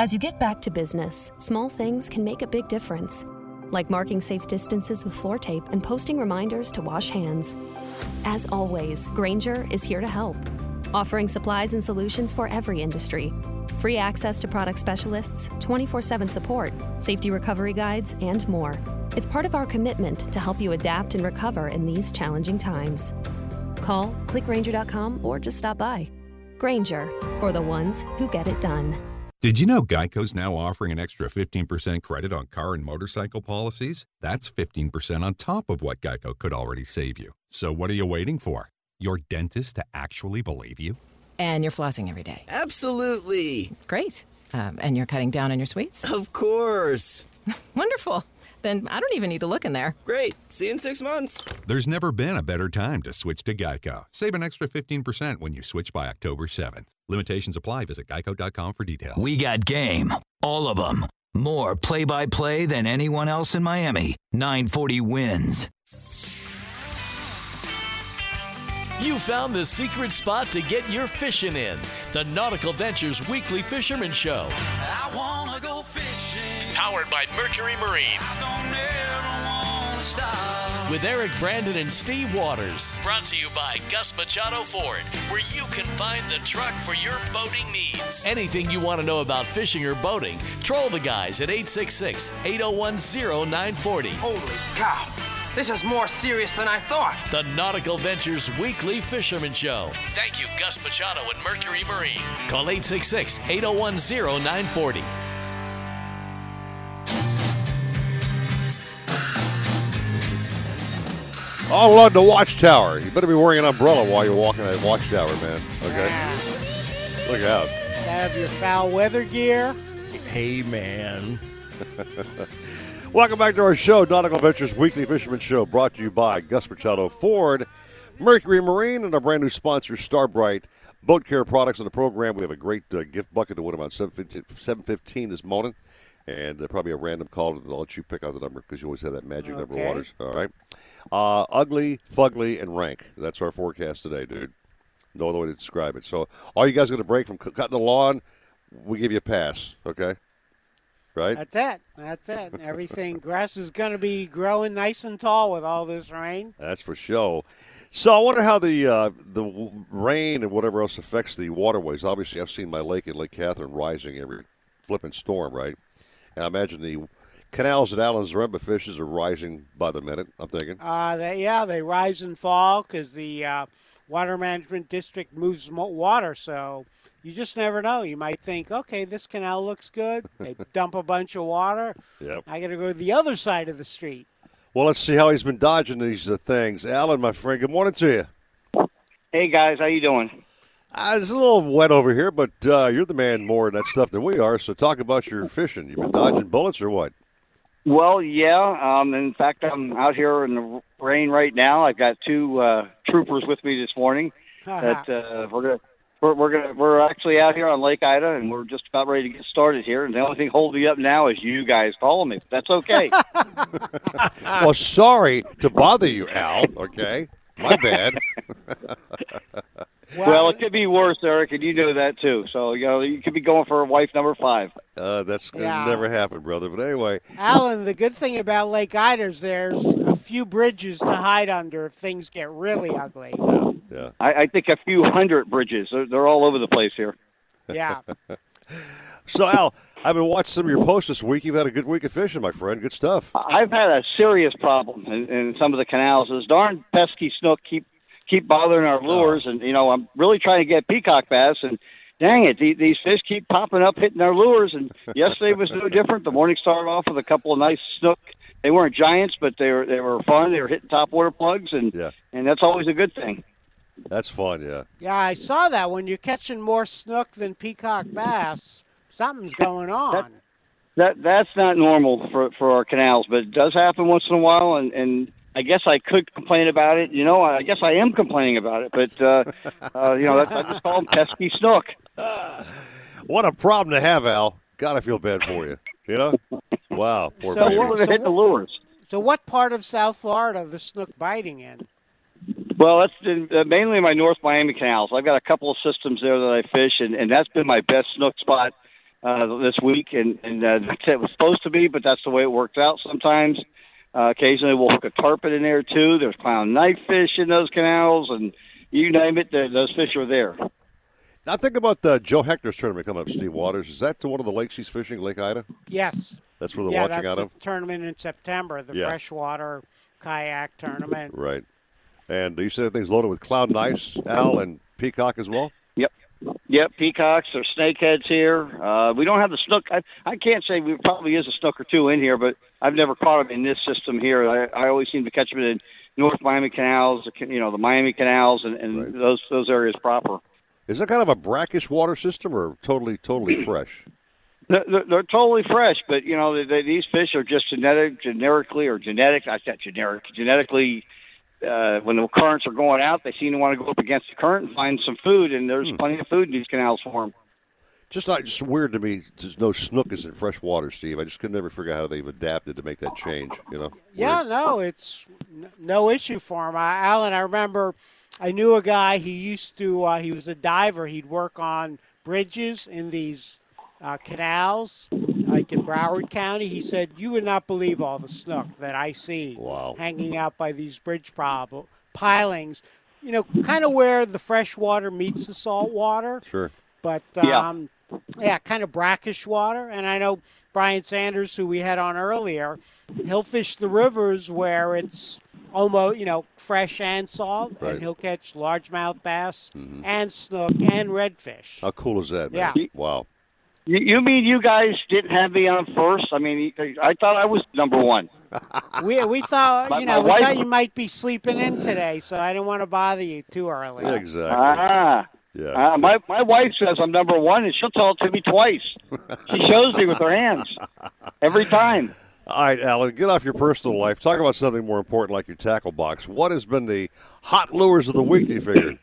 As you get back to business, small things can make a big difference. Like marking safe distances with floor tape and posting reminders to wash hands. As always, Grainger is here to help, offering supplies and solutions for every industry. free access to product specialists, 24 7 support, safety recovery guides, and more. It's part of our commitment to help you adapt and recover in these challenging times. Call, clickgrainger.com, or just stop by. Grainger, for the ones who get it done. Did you know Geico's now offering an extra 15% credit on car and motorcycle policies? That's 15% on top of what Geico could already save you. So what are you waiting for? Your dentist to actually believe you? And you're flossing every day. Absolutely. Great. Um, and you're cutting down on your sweets? Of course. Wonderful. Then I don't even need to look in there. Great. See you in six months. There's never been a better time to switch to Geico. Save an extra 15% when you switch by October 7th. Limitations apply. Visit geico.com for details. We got game. All of them. More play by play than anyone else in Miami. 940 wins. You found the secret spot to get your fishing in. The Nautical Ventures Weekly Fisherman Show. I wanna go fishing. Powered by Mercury Marine. Don't ever wanna stop. With Eric Brandon and Steve Waters. Brought to you by Gus Machado Ford, where you can find the truck for your boating needs. Anything you want to know about fishing or boating, troll the guys at 866 801 0940. Holy cow! This is more serious than I thought. The Nautical Ventures Weekly Fisherman Show. Thank you, Gus Machado and Mercury Marine. Call 866 801 0940. All along the watchtower. You better be wearing an umbrella while you're walking that watchtower, man. Okay? Look out. Have your foul weather gear. Hey, man. Welcome back to our show, Nautical Ventures Weekly Fisherman Show, brought to you by Gus Machado Ford, Mercury Marine, and our brand new sponsor, Star brite Boat Care Products. In the program, we have a great uh, gift bucket to win about 715 this morning, and uh, probably a random call. I'll let you pick out the number because you always have that magic number, Okay. Waters. All right. Uh, ugly, fugly, and rank. That's our forecast today, dude. No other way to describe it. So, all you guys going to break from cutting the lawn, we give you a pass, okay? Right? That's it. That's it. Everything grass is going to be growing nice and tall with all this rain. That's for sure. So I wonder how the uh, the rain and whatever else affects the waterways. Obviously, I've seen my lake in Lake Catherine rising every flipping storm, right? And I imagine the canals that Alan Zaremba fishes are rising by the minute. I'm thinking. Uh, they, yeah, they rise and fall because the uh, water management district moves water. So you just never know. You might think, okay, this canal looks good. They dump a bunch of water. Yep. I got to go to the other side of the street. Well, let's see how he's been dodging these uh, things. Alan, my friend, good morning to you. Hey guys, how you doing? Uh, it's a little wet over here, but uh, you're the man more in that stuff than we are. So talk about your fishing. You've been dodging bullets or what? Well, yeah. Um, in fact, I'm out here in the rain right now. I've got two uh, troopers with me this morning. that uh, we're gonna we're, we're gonna we're actually out here on Lake Ida, and we're just about ready to get started here. And the only thing holding me up now is you guys calling me. That's okay. well, sorry to bother you, Al. Okay, my bad. well, it could be worse, Eric, and you know that too. So you know you could be going for wife number five. Uh, that's Yeah. never happened, brother. But anyway, Alan, the good thing about Lake Ida is there's a few bridges to hide under if things get really ugly. yeah. I, I think a few hundred bridges. They're, they're all over the place here. Yeah. So, Al, I've been watching some of your posts this week. You've had a good week of fishing, my friend. Good stuff. I've had a serious problem in, in some of the canals. Those darn pesky snook keep keep bothering our lures, oh. and you know I'm really trying to get peacock bass, and dang it, these fish keep popping up, hitting our lures. And yesterday was no different. The morning started off with a couple of nice snook. They weren't giants, but they were they were fun. They were hitting top water plugs, and yeah. and that's always a good thing. That's fun, yeah. Yeah, I saw that when you're catching more snook than peacock bass, something's going on. That that's not normal for for our canals, but it does happen once in a while, and and I guess I could complain about it. You know, I guess I am complaining about it, but uh, uh, you know, that's, I just call them pesky snook. What a problem to have, Al. God, I feel bad for you. You know? Wow. Poor So baby. what- so hit the lures. So, what part of South Florida are the snook biting in? Well, that's been, uh, mainly my North Miami canals. I've got a couple of systems there that I fish, and, and that's been my best snook spot uh, this week. And, and uh, that's it was supposed to be, but that's the way it works out sometimes. Uh, occasionally, we'll hook a tarpon in there too. There's clown knife fish in those canals, and you name it, those fish are there. Now think about the Joe Hector's tournament coming up, Steve Waters. Is that to one of the lakes he's fishing, Lake Ida? Yes. That's where they're yeah, watching out the of? tournament in September, the Yeah. freshwater kayak tournament. Right. And do you said everything's loaded with clown knife, Al, and peacock as well? Yep. Peacocks or snakeheads here. Uh, we don't have the snook. I, I can't say we probably is a snook or two in here, but I've never caught them in this system here. I, I always seem to catch them in North Miami canals, you know, the Miami canals, and, and those those areas proper. Is that kind of a brackish water system or totally, totally fresh? They're, they're, they're totally fresh, but you know, they, they, these fish are just genetic, generically or genetic. I said generic, genetically. Uh, when the currents are going out, they seem to want to go up against the current and find some food, and there's plenty of food in these canals for them. Just not just weird to me. There's no snook is in fresh water, Steve. I just could never figure out how they've adapted to make that change. You know? Yeah, no, it's n- no issue for him. I, Alan, I remember I knew a guy. He used to. Uh, he was a diver. He'd work on bridges in these uh, canals, like in Broward County. He said, "You would not believe all the snook that I see hanging out by these bridge prob- pilings. You know, kind of where the fresh water meets the salt water." Sure. but Yeah. um, yeah, kind of brackish water. And I know Brian Sanders, who we had on earlier, he'll fish the rivers where it's almost you know fresh and salt, Right. and he'll catch largemouth bass and snook and redfish. How cool is that, man? Yeah. Wow. You, you mean you guys didn't have me on first? I mean, I thought I was number one. We we thought My- you know we wife- thought you might be sleeping in today, so I didn't want to bother you too early. Exactly. Ah. Yeah. Uh, my my wife says I'm number one, and she'll tell it to me twice. She shows me with her hands every time. All right, Alan, get off your personal life. Talk about something more important like your tackle box. What has been the hot lures of the week, do you figure?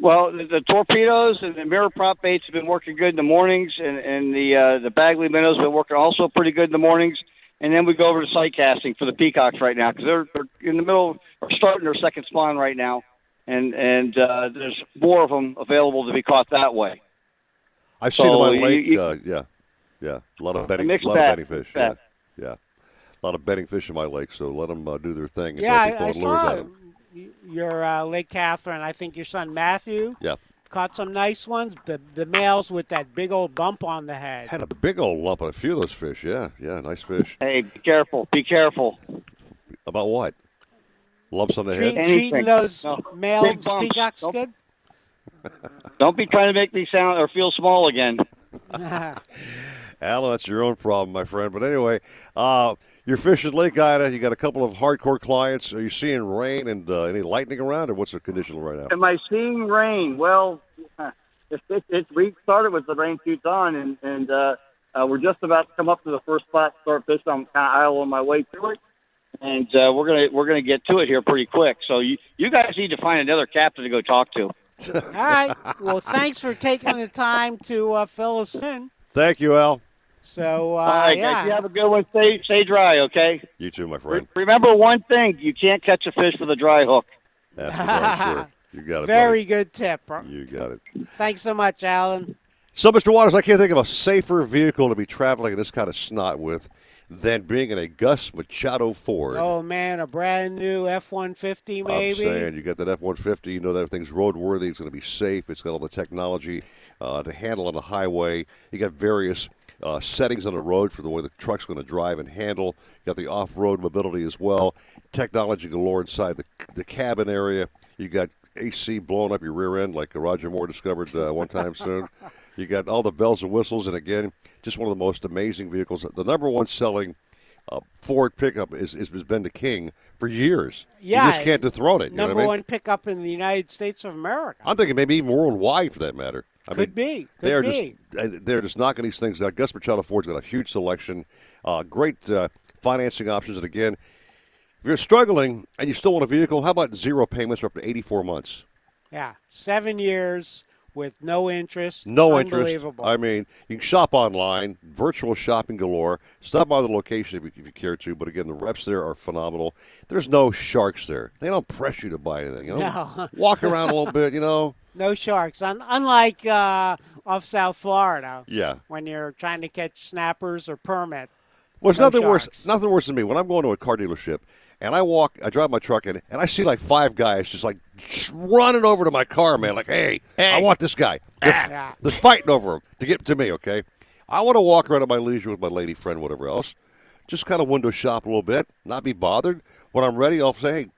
Well, the, the torpedoes and the mirror prop baits have been working good in the mornings, and, and the uh, the Bagley minnows have been working also pretty good in the mornings. And then we go over to sight casting for the peacocks right now because they're, they're in the middle, or starting their second spawn right now, and and uh, there's more of them available to be caught that way. I've seen them on lake. you- uh, yeah, yeah, a lot of betting, a lot bag, of betting fish. mixed Yeah, yeah, a lot of betting fish in my lake. So let them uh, do their thing. and Yeah, I, I throwing lures at saw 'em. y- your uh, Lake Catherine. I think your son Matthew Yeah, caught some nice ones. The the males with that big old bump on the head. had a big old lump on a few of those fish. Yeah, yeah, nice fish. Hey, be careful! Be careful! About what? Lumps on the Treat, head. treating those No, male big peacocks Nope. good. Don't be trying to make me sound or feel small again. Alan, that's your own problem, my friend. But anyway, uh, you're fishing Lake Ida. You got a couple of hardcore clients. Are you seeing rain and uh, any lightning around, or what's the condition right now? Am I seeing rain? Well, it, it, it, we started with the rain shoots on, and, and uh, uh, we're just about to come up to the first spot, to start fishing. I'm kind of idle on my way to it, and uh, we're gonna we're gonna get to it here pretty quick. So you you guys need to find another captain to go talk to. All right. Well, thanks for taking the time to uh, fill us in. Thank you, Al. So, uh, All right, yeah. guys, you have a good one. Stay stay dry, okay? You too, my Re- friend. remember one thing: you can't catch a fish with a dry hook. That's for sure. You got it. Very good tip. buddy. You got it. Thanks so much, Alan. So, Mr. Waters, I can't think of a safer vehicle to be traveling in this kind of snot with than being in a Gus Machado Ford. Oh man, a brand new F one fifty maybe. I'm saying you got that F one fifty. You know that everything's roadworthy. It's going to be safe. It's got all the technology uh, to handle on the highway. You got various uh, settings on the road for the way the truck's going to drive and handle. You got the off-road mobility as well. Technology galore inside the the cabin area. You got AC blowing up your rear end like Roger Moore discovered uh, one time soon. You got all the bells and whistles, and again, just one of the most amazing vehicles. The number one selling uh, Ford pickup is, is has been the King for years. Yeah, you just can't dethrone it. You know Number I mean? one pickup in the United States of America. I'm thinking maybe even worldwide for that matter. I Could mean, be, they are be. just uh, they're just knocking these things out. Gus Machado Ford's got a huge selection, uh, great uh, financing options, and again, if you're struggling and you still want a vehicle, how about zero payments for up to 84 months? Yeah, seven years with no interest. No interest. I mean, you can shop online, virtual shopping galore. Stop by the location if you, if you care to. But again, the reps there are phenomenal. There's no sharks there. They don't press you to buy anything. You know, No. walk around a little bit. You know, No sharks. Un- unlike uh, off South Florida. Yeah. When you're trying to catch snappers or permit. Well, it's no nothing sharks. worse. Nothing worse than me when I'm going to a car dealership and I walk, I drive my truck in, and I see like five guys just like just running over to my car, man. Like, hey, I want this guy. They're, they're fighting over him to get to me. Okay, I want to walk around at my leisure with my lady friend, whatever else. Just kind of window shop a little bit, not be bothered. When I'm ready, I'll say, hey,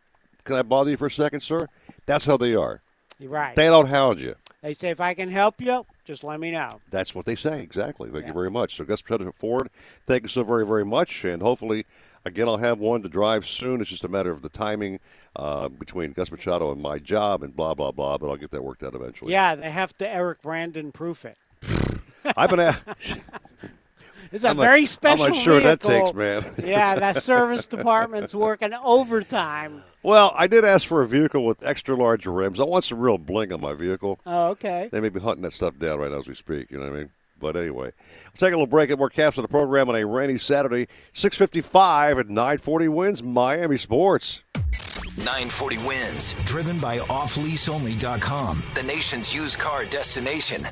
can I bother you for a second, sir? That's how they are. You're right. They don't hound you. They say if I can help you, just let me know. That's what they say, exactly. Thank you very much. So, Gus President Ford, thank you so very, very much. And hopefully, again, I'll have one to drive soon. It's just a matter of the timing uh, between Gus Machado and my job and blah, blah, blah. But I'll get that worked out eventually. Yeah, they have to Eric Brandon proof it. I've been at. It's a I'm very I'm special not sure what that takes, man. yeah, that service department's working overtime. Well, I did ask for a vehicle with extra large rims. I want some real bling on my vehicle. Oh, okay. They may be hunting that stuff down right now as we speak. You know what I mean? But anyway, we'll take a little break and more caps of the program on a rainy Saturday. 6:55 at 9:40 wins Miami Sports. 940 wins, driven by offleaseonly.com, the nation's used car destination.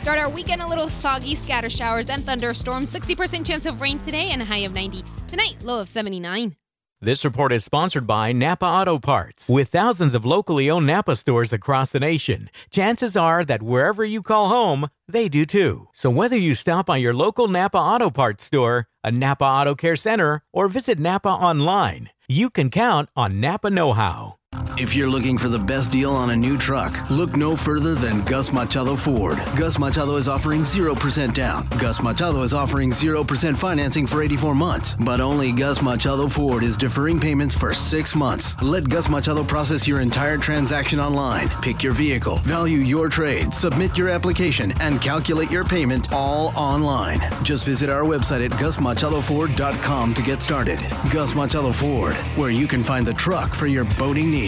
Start our weekend a little soggy, scatter showers and thunderstorms. 60% chance of rain today and a high of 90. Tonight, low of 79. This report is sponsored by Napa Auto Parts. With thousands of locally owned Napa stores across the nation, chances are that wherever you call home, they do too. So whether you stop by your local Napa Auto Parts store, a Napa Auto Care Center, or visit Napa online, you can count on Napa Know How. If you're looking for the best deal on a new truck, look no further than Gus Machado Ford. Gus Machado is offering 0% down. Gus Machado is offering 0% financing for 84 months. But only Gus Machado Ford is deferring payments for six months. Let Gus Machado process your entire transaction online. Pick your vehicle, value your trade, submit your application, and calculate your payment all online. Just visit our website at gusmachadoford.com to get started. Gus Machado Ford, where you can find the truck for your boating needs.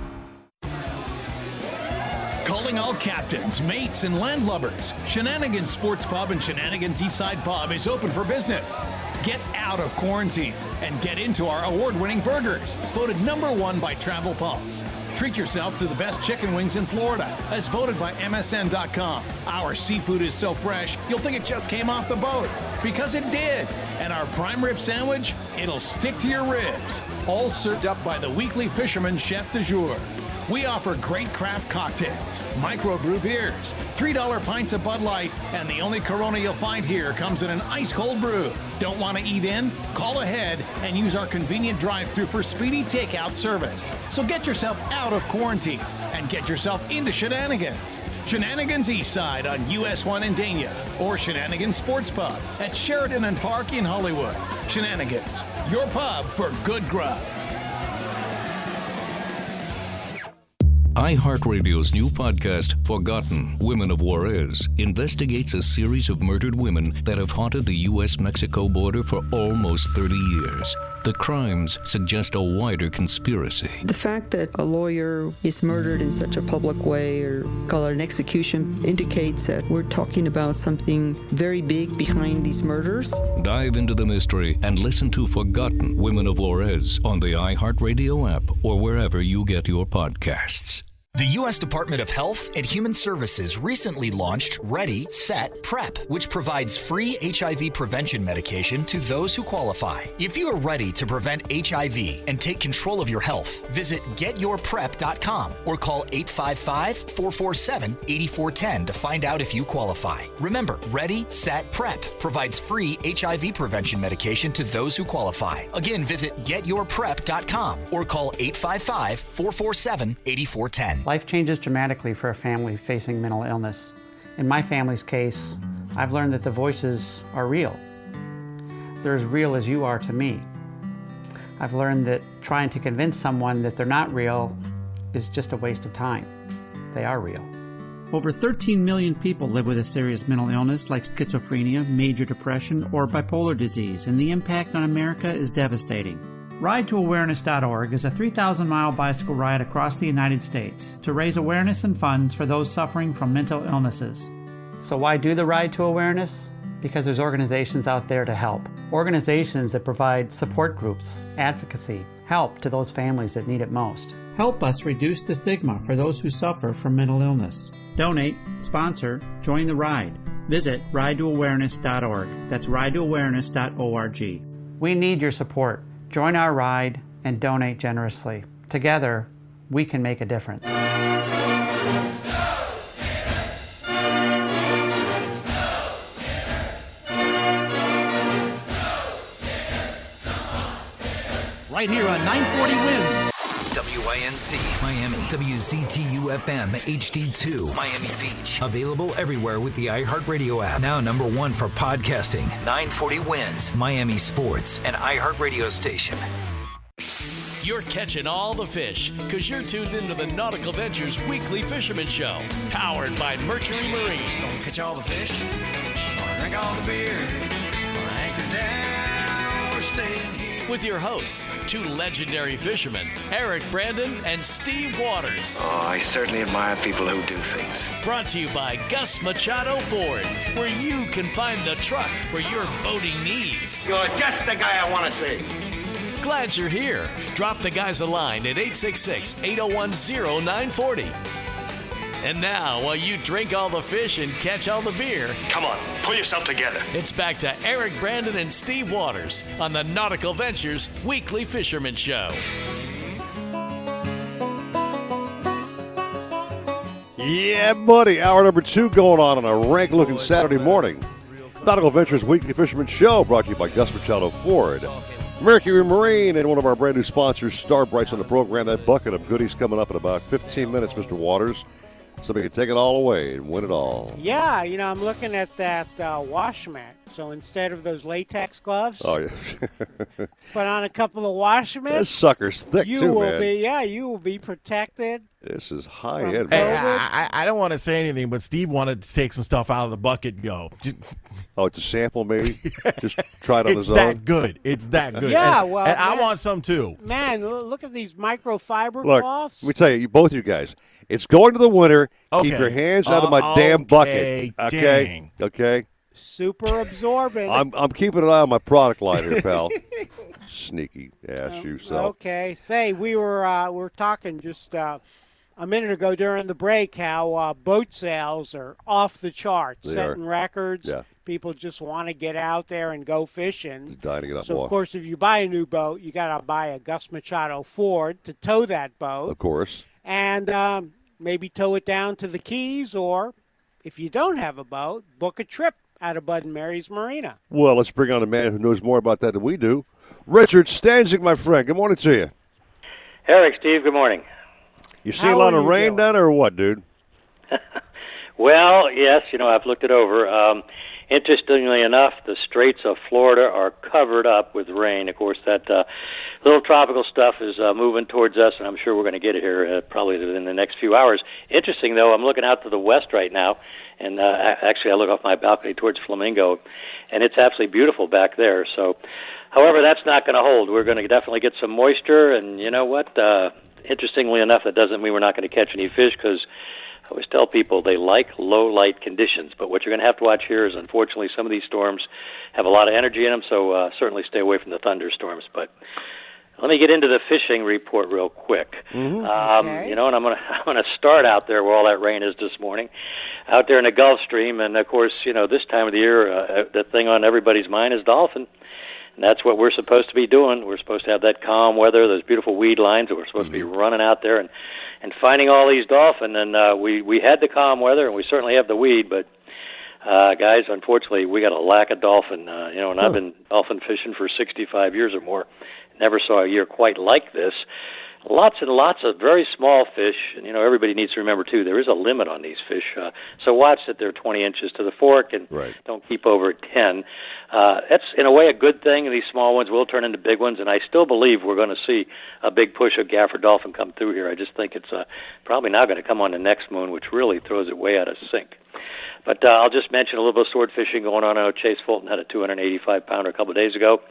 Calling all captains, mates, and landlubbers. Shenanigans Sports Pub and Shenanigans Eastside Pub is open for business. Get out of quarantine and get into our award winning burgers, voted number one by Travel Pulse. Treat yourself to the best chicken wings in Florida, as voted by MSN.com. Our seafood is so fresh, you'll think it just came off the boat. Because it did. And our prime rib sandwich, it'll stick to your ribs. All served up by the weekly fisherman chef de jour. We offer great craft cocktails, microbrew beers, $3 pints of Bud Light, and the only Corona you'll find here comes in an ice cold brew. Don't want to eat in? Call ahead and use our convenient drive through for speedy takeout service. So get yourself out of quarantine and get yourself into shenanigans. Shenanigans Eastside on US 1 in Dania or Shenanigans Sports Pub at Sheridan and Park in Hollywood. Shenanigans, your pub for good grub. iHeartRadio's new podcast, Forgotten Women of Juarez, investigates a series of murdered women that have haunted the U.S. Mexico border for almost 30 years. The crimes suggest a wider conspiracy. The fact that a lawyer is murdered in such a public way or call it an execution indicates that we're talking about something very big behind these murders. Dive into the mystery and listen to Forgotten Women of Juarez on the iHeartRadio app or wherever you get your podcasts. The U.S. Department of Health and Human Services recently launched Ready, Set, Prep, which provides free HIV prevention medication to those who qualify. If you are ready to prevent HIV and take control of your health, visit getyourprep.com or call 855 447 8410 to find out if you qualify. Remember, Ready, Set, Prep provides free HIV prevention medication to those who qualify. Again, visit getyourprep.com or call 855 447 8410. Life changes dramatically for a family facing mental illness. In my family's case, I've learned that the voices are real. They're as real as you are to me. I've learned that trying to convince someone that they're not real is just a waste of time. They are real. Over 13 million people live with a serious mental illness like schizophrenia, major depression, or bipolar disease, and the impact on America is devastating. RideToAwareness.org is a 3,000 mile bicycle ride across the United States to raise awareness and funds for those suffering from mental illnesses. So, why do the Ride to Awareness? Because there's organizations out there to help. Organizations that provide support groups, advocacy, help to those families that need it most. Help us reduce the stigma for those who suffer from mental illness. Donate, sponsor, join the ride. Visit ridetoawareness.org. That's ridetoawareness.org. We need your support. Join our ride and donate generously. Together, we can make a difference. Right here on 940 Wins. WINZ Miami, WZTU FM HD2 Miami Beach. Available everywhere with the iHeartRadio app. Now number one for podcasting. 940 wins Miami Sports and iHeartRadio station. You're catching all the fish because you're tuned into the Nautical Ventures Weekly Fisherman Show, powered by Mercury Marine. Gonna catch all the fish, gonna drink all the beer, gonna anchor down, With your hosts, two legendary fishermen, Eric Brandon and Steve Waters. Oh, I certainly admire people who do things. Brought to you by Gus Machado Ford, where you can find the truck for your boating needs. You're just the guy I want to see. Glad you're here. Drop the guys a line at 866 801 0940. And now, while you drink all the fish and catch all the beer, Come on, pull yourself together. it's back to Eric Brandon and Steve Waters on the Nautical Ventures Weekly Fisherman Show. Yeah, buddy. Hour number two going on on a rank looking Saturday morning. Nautical Ventures Weekly Fisherman Show brought to you by Gus Machado Ford. Mercury Marine and one of our brand new sponsors, Star brite's, on the program. That bucket of goodies coming up in about 15 minutes, Mr. Waters. Somebody can take it all away and win it all. Yeah, you know, I'm looking at that uh, wash mat. So instead of those latex gloves, Oh, yeah. put on a couple of wash that mitts. sucker's thick, you too, will man. be, yeah, you will be protected. This is high From end. Hey. I, I, I don't want to say anything, but Steve wanted to take some stuff out of the bucket. and Go. Oh, it's a sample, maybe? Just try it on it's his own. It's that good. It's that good. Yeah, And- well, and I want some too. Man, look at these microfiber Look, cloths. let me tell you, you both you guys, it's going to the winter. Keep your hands out of my Uh, damn bucket. okay, Okay. dang. Okay. Super absorbent. I'm I'm keeping an eye on my product line here, pal. Sneaky ass you so. Okay. Say, we were uh, we were talking just uh, a minute ago during the break how uh, boat sales are off the charts, They setting are. records. Yeah. People just want to get out there and go fishing. dying to get out So and of course, if you buy a new boat, you got to buy a Gus Machado Ford to tow that boat, Of course. and um, maybe tow it down to the Keys, or if you don't have a boat, book a trip out of Bud and Mary's Marina. Well, let's bring on a man who knows more about that than we do. Richard Stanczyk, my friend. Good morning to you. Eric, Steve, good morning. You see How a lot of rain doing? down there or what, dude? Well, yes, you know, I've looked it over. Um, interestingly enough, the Straits of Florida are covered up with rain. Of course, that uh, little tropical stuff is uh, moving towards us, and I'm sure we're going to get it here uh, probably in the next few hours. Interesting, though, I'm looking out to the west right now, and uh, actually, I look off my balcony towards Flamingo, and it's absolutely beautiful back there. So, however, that's not going to hold. We're going to definitely get some moisture, and you know what? Uh, interestingly enough, that doesn't mean we're not going to catch any fish because I always tell people they like low light conditions, but what you're going to have to watch here is unfortunately some of these storms have a lot of energy in them, so uh, certainly stay away from the thunderstorms. But let me get into the fishing report real quick. Um, You know, and I'm going to I'm going to start out there where all that rain is this morning, out there in the Gulf Stream, and of course, you know, this time of the year, uh, the thing on everybody's mind is dolphin. And that's what we're supposed to be doing. We're supposed to have that calm weather, those beautiful weed lines, and we're supposed to be running out there and and finding all these dolphin. And uh, we we had the calm weather, and we certainly have the weed, but uh, guys, unfortunately, we got a lack of dolphin. Uh, you know, and I've been dolphin fishing for 65 years or more. Never saw a year quite like this. lots and lots of very small fish. And you know, everybody needs to remember too, there is a limit on these fish. Uh, so watch that they're 20 inches to the fork, and right. don't keep over 10. Uh, that's in a way a good thing. These small ones will turn into big ones, and I still believe we're going to see a big push of gaffer dolphin come through here. I just think it's uh, probably not going to come on the next moon, which really throws it way out of sync. But uh, I'll just mention a little bit of sword fishing going on. I know Chase Fulton had a 285 pounder a couple of days ago.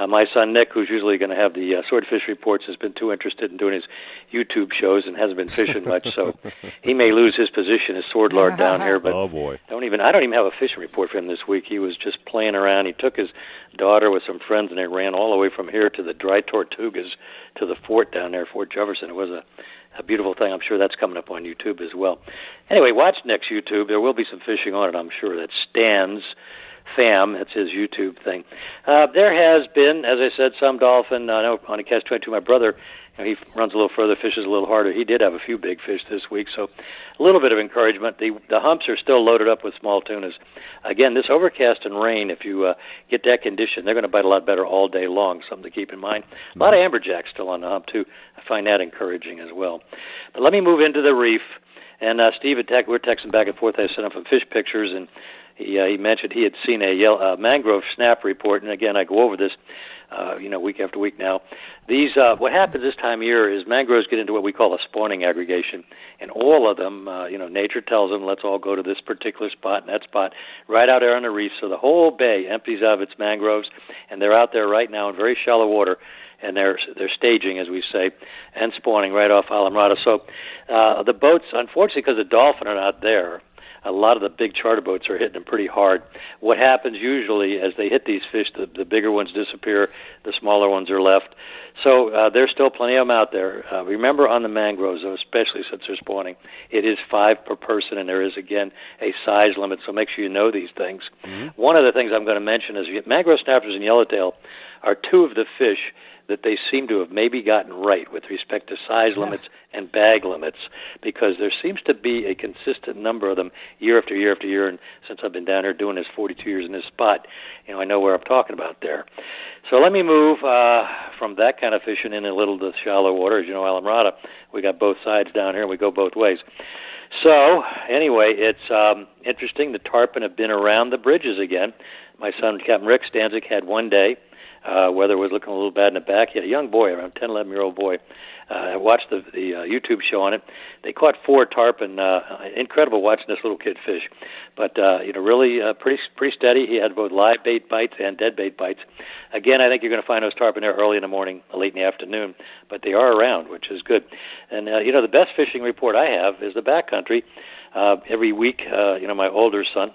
Uh, my son Nick, who's usually going to have the uh, swordfish reports, has been too interested in doing his YouTube shows and hasn't been fishing much. So he may lose his position as sword lord down here. But oh boy, don't even I don't even have a fishing report for him this week. He was just playing around. He took his daughter with some friends and they ran all the way from here to the Dry Tortugas to the fort down there, Fort Jefferson. It was a a beautiful thing. I'm sure that's coming up on YouTube as well. Anyway, watch Nick's YouTube. There will be some fishing on it, I'm sure. That stands Fam. That's his YouTube thing. Uh, there has been, as I said, some dolphin. I know on a catch 22, my brother, you know, he runs a little further, fishes a little harder. He did have a few big fish this week, so a little bit of encouragement. The the humps are still loaded up with small tunas. Again, this overcast and rain, if you uh, get that condition, they're going to bite a lot better all day long. Something to keep in mind. A lot of amberjacks still on the hump too. I find that encouraging as well. But let me move into the reef. And uh, Steve and Tech, we're texting back and forth. I sent him some fish pictures, and he uh, he mentioned he had seen a yellow, uh, mangrove snap report, and again I go over this, uh, you know, week after week now. These uh, what happens this time of year is mangroves get into what we call a spawning aggregation, and all of them, uh, you know, nature tells them let's all go to this particular spot and that spot, right out there on the reef. So the whole bay empties out of its mangroves, and they're out there right now in very shallow water and they're they're staging, as we say, and spawning right off Islamorada. So uh, the boats, unfortunately, because the dolphin are not there, a lot of the big charter boats are hitting them pretty hard. What happens usually as they hit these fish, the, the bigger ones disappear, the smaller ones are left. So uh, there's still plenty of them out there. Uh, remember on the mangroves, though, especially since they're spawning, it is five per person, and there is again a size limit. So make sure you know these things. Mm-hmm. One of the things I'm going to mention is mangrove snappers and yellowtail are two of the fish that they seem to have maybe gotten right with respect to size yeah. limits and bag limits because there seems to be a consistent number of them year after year after year. And since I've been down here doing this 42 years in this spot you know I know where I'm talking about there. So let me move uh, from that kind of fishing in a little to shallow water. As you know Islamorada we got both sides down here and we go both ways. So anyway it's um, interesting. The tarpon have been around the bridges again. My son Captain Rick Stanczyk had one day uh, weather was looking a little bad in the back. He had a young boy, around 10, 11 year old boy. Uh, I watched the the uh, YouTube show on it. They caught four tarpon. Uh, incredible watching this little kid fish, but uh, you know, really uh, pretty pretty steady. He had both live bait bites and dead bait bites. Again, I think you're going to find those tarpon there early in the morning, late in the afternoon, but they are around, which is good. And uh, you know, the best fishing report I have is the backcountry. Uh, every week, uh, you know, my older son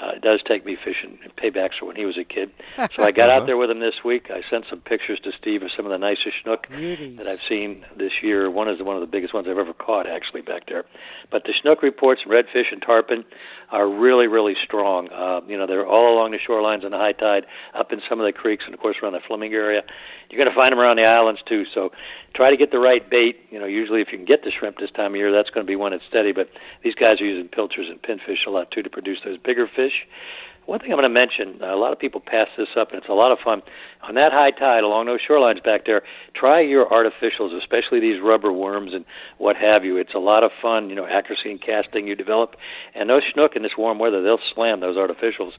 uh, it does take me fishing and paybacks for when he was a kid. So I got uh-huh. out there with him this week. I sent some pictures to Steve of some of the nicest snook Beauties. that I've seen this year. One is one of the biggest ones I've ever caught, actually, back there. But the snook reports, redfish and tarpon, are really, really strong. Uh, you know, they're all along the shorelines on the high tide, up in some of the creeks, and of course around the Flamingo area. You're going to find them around the islands too. So try to get the right bait. You know, usually if you can get the shrimp this time of year, that's going to be one that's steady. But these guys are using pilchers and pinfish a lot too to produce those bigger fish. One thing I'm going to mention, a lot of people pass this up, and it's a lot of fun. On that high tide along those shorelines back there, try your artificials, especially these rubber worms and what have you. It's a lot of fun, you know, accuracy and casting you develop. And those snook in this warm weather, they'll slam those artificials.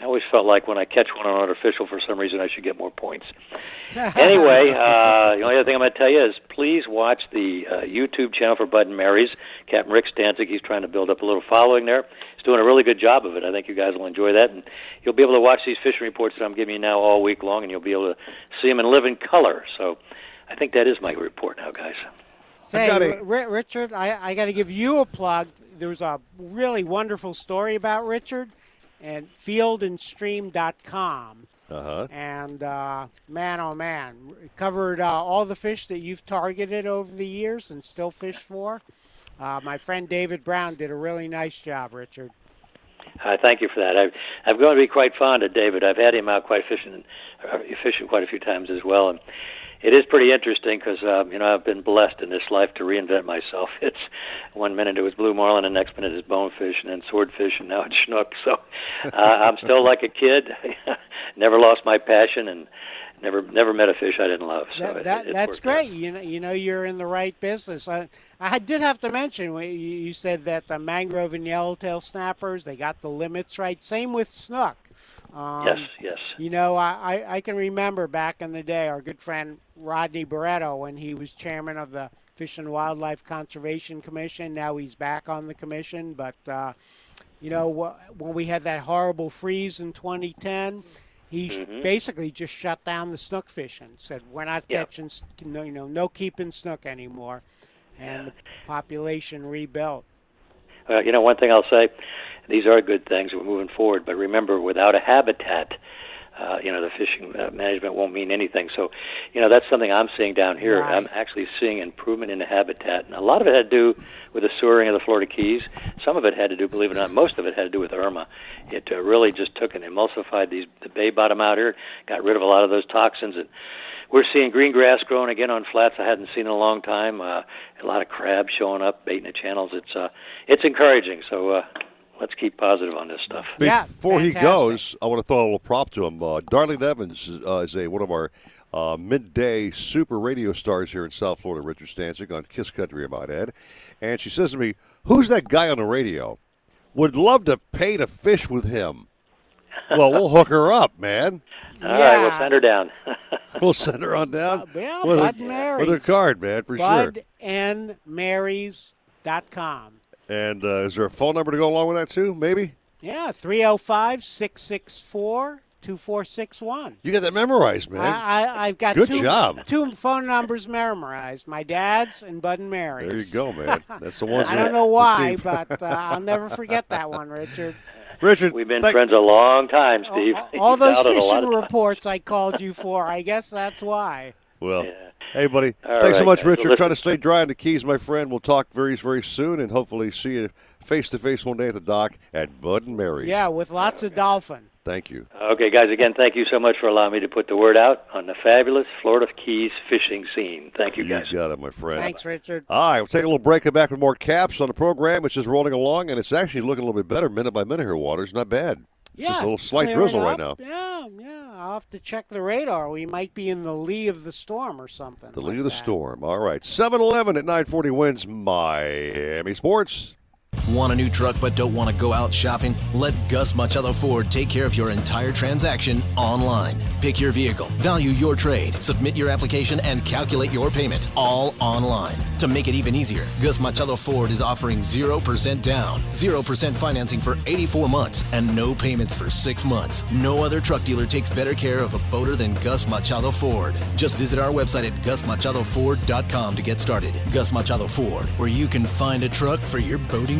I always felt like when I catch one on artificial, for some reason, I should get more points. anyway, uh, the only other thing I'm going to tell you is please watch the uh, YouTube channel for Bud and Mary's. Captain Rick Stanczyk, he's trying to build up a little following there he's doing a really good job of it. I think you guys will enjoy that, and you'll be able to watch these fishing reports that I'm giving you now all week long, and you'll be able to see them and live in living color. So, I think that is my report now, guys. Say, R- Richard, I, I got to give you a plug. There was a really wonderful story about Richard, and fieldandstream.com. Uh-huh. And uh, man, oh man, covered uh, all the fish that you've targeted over the years and still fish for. Uh, my friend David Brown did a really nice job, Richard. Uh, thank you for that. I've I've grown to be quite fond of David. I've had him out quite fishing, uh, fishing quite a few times as well, and it is pretty interesting because um, you know I've been blessed in this life to reinvent myself. It's one minute it was blue marlin, and the next minute it's bonefish, and then swordfish, and now it's snook. So uh, I'm still like a kid. Never lost my passion, and never never met a fish I didn't love. So That, it- that, it that's worked out. great. You know, you know, you're in the right business. I, I did have to mention you said that the mangrove and yellowtail snappers they got the limits right. Same with snook. Um, Yes, yes. You know, I, I, can remember back in the day our good friend Rodney Barreto when he was chairman of the Fish and Wildlife Conservation Commission. Now he's back on the commission, but uh, you know when we had that horrible freeze in 2010. He Mhm. basically just shut down the snook fishing. Said we're not Yeah. catching, no, you know, no keeping snook anymore, and the population rebuilt. Uh, you know, one thing I'll say, these are good things. We're moving forward, but remember, without a habitat, uh, you know, the fishing uh, management won't mean anything. So, you know, that's something I'm seeing down here. Right. I'm actually seeing improvement in the habitat, and a lot of it had to do with the sewering of the Florida Keys. Some of it had to do, believe it or not, most of it had to do with Irma. It uh, really just took and emulsified these the bay bottom out here, got rid of a lot of those toxins, and we're seeing green grass growing again on flats I hadn't seen in a long time. Uh, a lot of crabs showing up, baiting the channels. It's uh, it's encouraging. So uh, let's keep positive on this stuff. Before he goes, I want to throw a little prop to him. Uh, Darlene Evans is, uh, is a one of our uh, midday super radio stars here in South Florida. Richard Stanczyk on Kiss Country, I might add. And she says to me, "Who's that guy on the radio? Would love to pay to fish with him." well, we'll hook her up, man. All right, we'll send her down. We'll send her on down yeah, with, Bud her, and Mary's. with her card, man, for sure. budandmarys.com. And uh, is there a phone number to go along with that too? Maybe Yeah, 305 664 2461. you got that memorized, man. I, I, I've got Good two, job. two phone numbers memorized my dad's and Bud and Mary's. There you go, man. That's the ones. I don't know why, but uh, I'll never forget that one, Richard. Richard, We've been thank- friends a long time, Steve. All You've those doubted fishing reports I called you for, I guess that's why. Well, hey, buddy. All thanks so much, guys. Well, Richard. Try to stay dry on the keys, my friend. We'll talk very, very soon, and hopefully see you face to face one day at the dock at Bud and Mary's. Yeah, with lots of dolphin. Thank you. Okay, guys, again, thank you so much for allowing me to put the word out on the fabulous Florida Keys fishing scene. Thank you, guys. You got it, my friend. Thanks, Richard. All right, we'll take a little break. and back with more caps on the program. It's just rolling along, and it's actually looking a little bit better minute by minute here. Waters not bad. Yeah, just a little slight drizzle right now. Yeah, yeah. I'll have to check the radar. We might be in the lee of the storm or something. The lee of the storm. All right, 7-Eleven at 9:40 WINZ Miami Sports. Want a new truck but don't want to go out shopping? Let Gus Machado Ford take care of your entire transaction online. Pick your vehicle, value your trade, submit your application, and calculate your payment all online. To make it even easier, Gus Machado Ford is offering 0% down, 0% financing for 84 months, and no payments for 6 months. No other truck dealer takes better care of a boater than Gus Machado Ford. Just visit our website at gusmachadoford.com to get started. Gus Machado Ford, where you can find a truck for your boating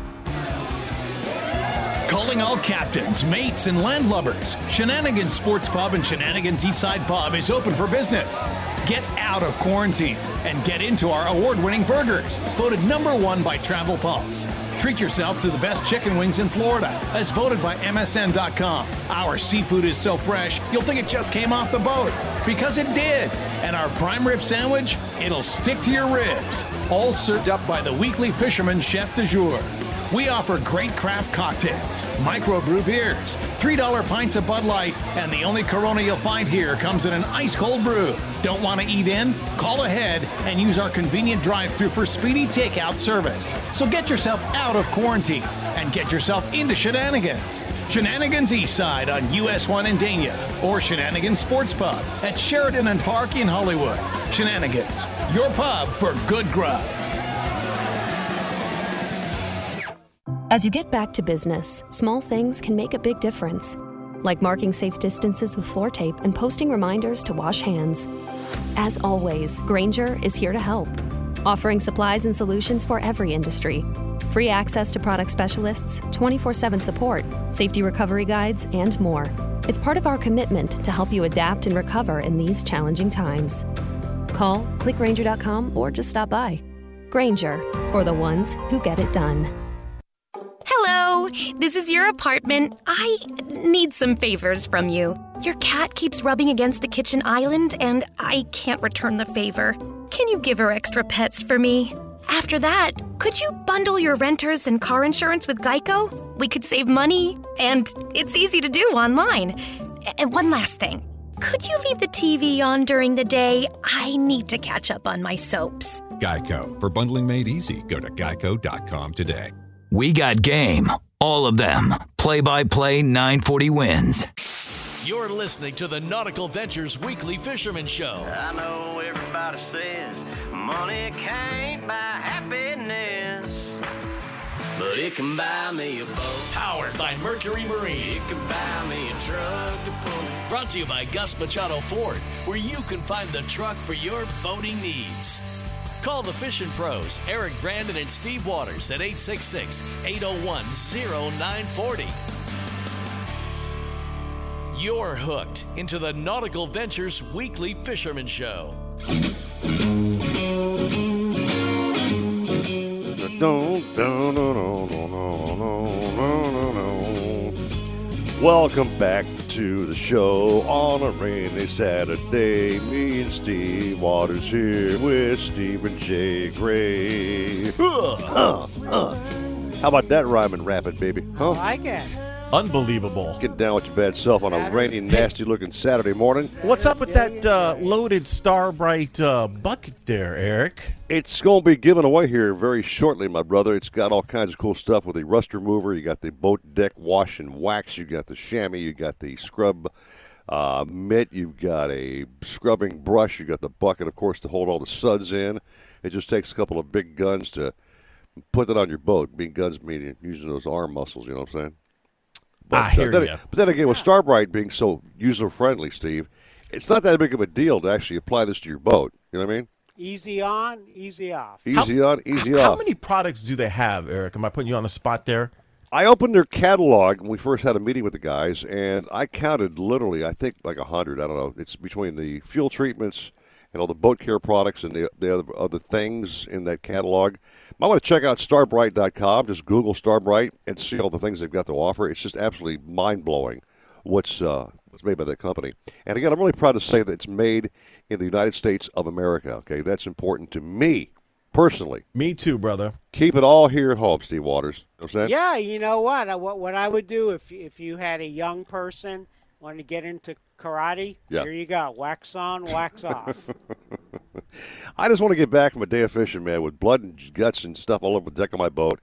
Calling all captains, mates, and landlubbers. Shenanigans Sports Pub and Shenanigans Eastside Pub is open for business. Get out of quarantine and get into our award winning burgers, voted number one by Travel Pulse. Treat yourself to the best chicken wings in Florida, as voted by MSN.com. Our seafood is so fresh, you'll think it just came off the boat. Because it did. And our prime rib sandwich, it'll stick to your ribs. All served up by the weekly fisherman chef de jour. We offer great craft cocktails, microbrew beers, $3 pints of Bud Light, and the only Corona you'll find here comes in an ice cold brew. Don't want to eat in? Call ahead and use our convenient drive through for speedy takeout service. So get yourself out of quarantine and get yourself into shenanigans. Shenanigans Eastside on US 1 in Dania or Shenanigans Sports Pub at Sheridan and Park in Hollywood. Shenanigans, your pub for good grub. As you get back to business, small things can make a big difference. Like marking safe distances with floor tape and posting reminders to wash hands. As always, Grainger is here to help, offering supplies and solutions for every industry. Free access to product specialists, 24 7 support, safety recovery guides, and more. It's part of our commitment to help you adapt and recover in these challenging times. Call, clickgrainger.com, or just stop by. Grainger, for the ones who get it done. Hello, this is your apartment. I need some favors from you. Your cat keeps rubbing against the kitchen island, and I can't return the favor. Can you give her extra pets for me? After that, could you bundle your renters and car insurance with Geico? We could save money, and it's easy to do online. And one last thing could you leave the TV on during the day? I need to catch up on my soaps. Geico. For bundling made easy, go to geico.com today. We got game. All of them. Play by play 940 WINZ. You're listening to the Nautical Ventures Weekly Fisherman Show. I know everybody says money can't buy happiness, but it can buy me a boat. Powered by Mercury Marine. It can buy me a truck to pull. Brought to you by Gus Machado Ford, where you can find the truck for your boating needs. Call the fishing pros, Eric Brandon and Steve Waters at 866 801 0940. You're hooked into the Nautical Ventures Weekly Fisherman Show. Welcome back to the show on a rainy Saturday. Me and Steve Waters here with Stephen J. Gray. Uh, uh, uh. How about that rhyming rapid, baby? Huh? I like it. Unbelievable. Get down with your bad self on a rainy, nasty looking Saturday morning. What's up with that uh, loaded Star brite uh, bucket there, Eric? It's going to be given away here very shortly, my brother. It's got all kinds of cool stuff with the rust remover. You got the boat deck wash and wax. You got the chamois. You got the scrub uh, mitt. You've got a scrubbing brush. You got the bucket, of course, to hold all the suds in. It just takes a couple of big guns to put that on your boat. Being guns meaning using those arm muscles. You know what I'm saying? But, I hear then, ya. But then again, with Star brite being so user friendly, Steve, it's not that big of a deal to actually apply this to your boat. You know what I mean? Easy on, easy off. Easy on, easy How off. How many products do they have, Eric? Am I putting you on the spot there? I opened their catalog when we first had a meeting with the guys, and I counted literally, I think like a hundred. I don't know. It's between the fuel treatments and all the boat care products and the, the other, other things in that catalog. I want to check out starbrite.com. Just Google Star brite and see all the things they've got to offer. It's just absolutely mind blowing what's uh, what's made by that company. And again, I'm really proud to say that it's made in the United States of America. Okay, that's important to me personally. Me too, brother. Keep it all here at home, Steve Waters. You know what I'm saying? Yeah, you know what? What what I would do if if you had a young person wanting to get into karate, Yeah. here you go. Wax on, wax off. I just want to get back from a day of fishing, man, with blood and guts and stuff all over the deck of my boat.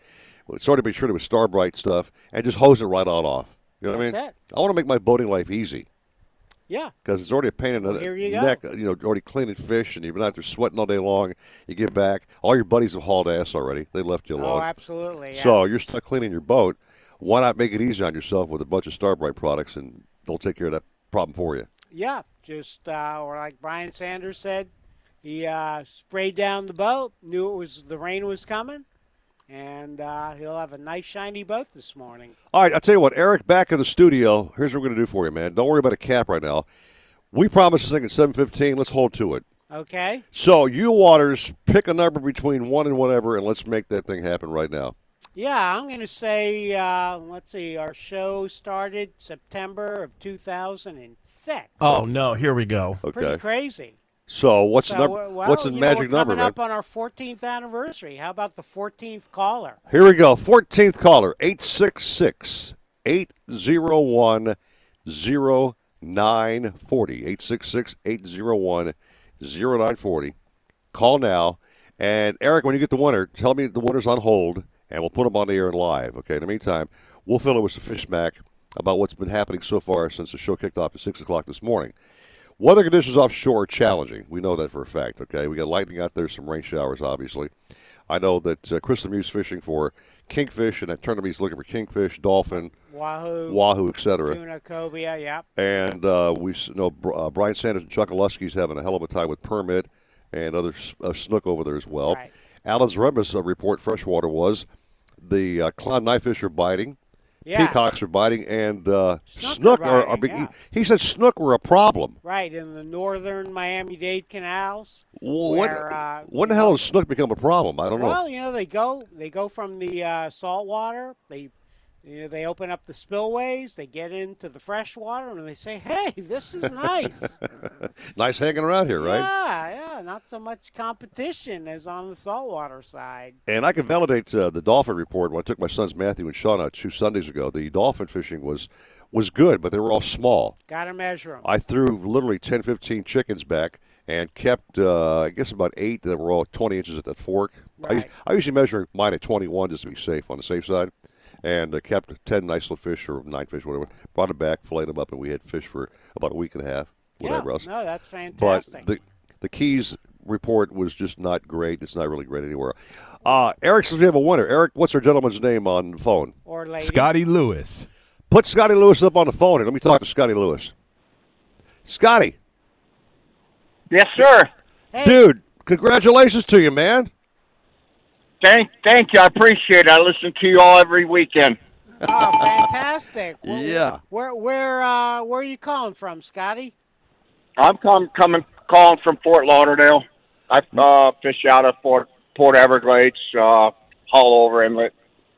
Sort of be treated with Star brite stuff and just hose it right on off. You know what I mean? it. I want to make my boating life easy yeah. because it's already a pain in the Here you go. neck. You know, already cleaning fish and you've been out there sweating all day long. You get back, all your buddies have hauled ass already. They left you alone. Oh, absolutely. Yeah. So you're stuck cleaning your boat. Why not make it easy on yourself with a bunch of Star brite products and they'll take care of that problem for you? Yeah, just uh, or like Brian Sanders said, he uh, sprayed down the boat, knew it was the rain was coming, and uh, he'll have a nice shiny boat this morning. All right, I'll tell you what, Eric, back in the studio. Here's what we're going to do for you, man. Don't worry about a cap right now. We promised this thing at 7:15. Let's hold to it. Okay. So, you Waters, pick a number between one and whatever, and let's make that thing happen right now. Yeah, I'm going to say, uh, let's see, our show started September of 2006. Oh no, here we go. Pretty crazy. So what's So, the number? well, what's the you know, magic we're number, coming man? up on our 14th anniversary. How about the 14th caller? Here we go. 14th caller, 866 801 0940. 866 801 0940. Call now. And Eric, when you get the winner, tell me the winner's on hold, and we'll put them on the air and live. Okay. In the meantime, we'll fill in with some fish smack about what's been happening so far since the show kicked off at 6 o'clock this morning. Weather conditions offshore are challenging. We know that for a fact. Okay, we got lightning out there, some rain showers, obviously. I know that uh, Chris Lemieux's fishing for kingfish, and that tournament's looking for kingfish, dolphin, Wahoo, wahoo, etc. tuna, cobia, yep. And uh, we s- know uh, Brian Sanders and Chokoloskee's having a hell of a time with permit and other uh, snook over there as well. Right. Alan Zaremba's uh, report freshwater was the uh, clown knifefish are biting. Yeah. Peacocks are biting, and uh, Snook are snook are, are biting, big. yeah. He, he said snook were a problem. Right in the northern Miami-Dade canals. When, where, uh, when the hell has snook become a problem? I don't know. Well, you know they go they go from the uh, salt water. They you know they open up the spillways. They get into the fresh water and they say, "Hey, this is nice." nice hanging around here, right? Yeah, yeah. Not so much competition as on the saltwater side. And I can validate uh, the dolphin report. When I took my sons Matthew and Sean out two Sundays ago, the dolphin fishing was was good, but they were all small. Got to measure them. I threw literally 10, 15 chickens back and kept, uh, I guess, about eight that were all 20 inches at that fork. I, I usually measure mine at 21 just to be safe, on the safe side. And uh, kept 10 nice little fish or nine fish, whatever. Brought them back, filleted them up, and we had fish for about a week and a half, whatever yeah, else. no, that's fantastic. But fantastic. the the Keys report was just not great. It's not really great anywhere. Uh, Eric says we have a winner. Eric, what's our gentleman's name on the phone? or lady. Scotty Lewis. Put Scotty Lewis up on the phone and let me talk to Scotty Lewis. Scotty. Yes, sir. Hey. Dude, congratulations to you, man. Thank, thank you. I appreciate it. I listen to you all every weekend. Oh, fantastic. Where, Yeah. Where where uh, where are you calling from, Scotty? I'm come, coming, calling from Fort Lauderdale. I uh, fish out of Fort Port Everglades, uh, over Inlet.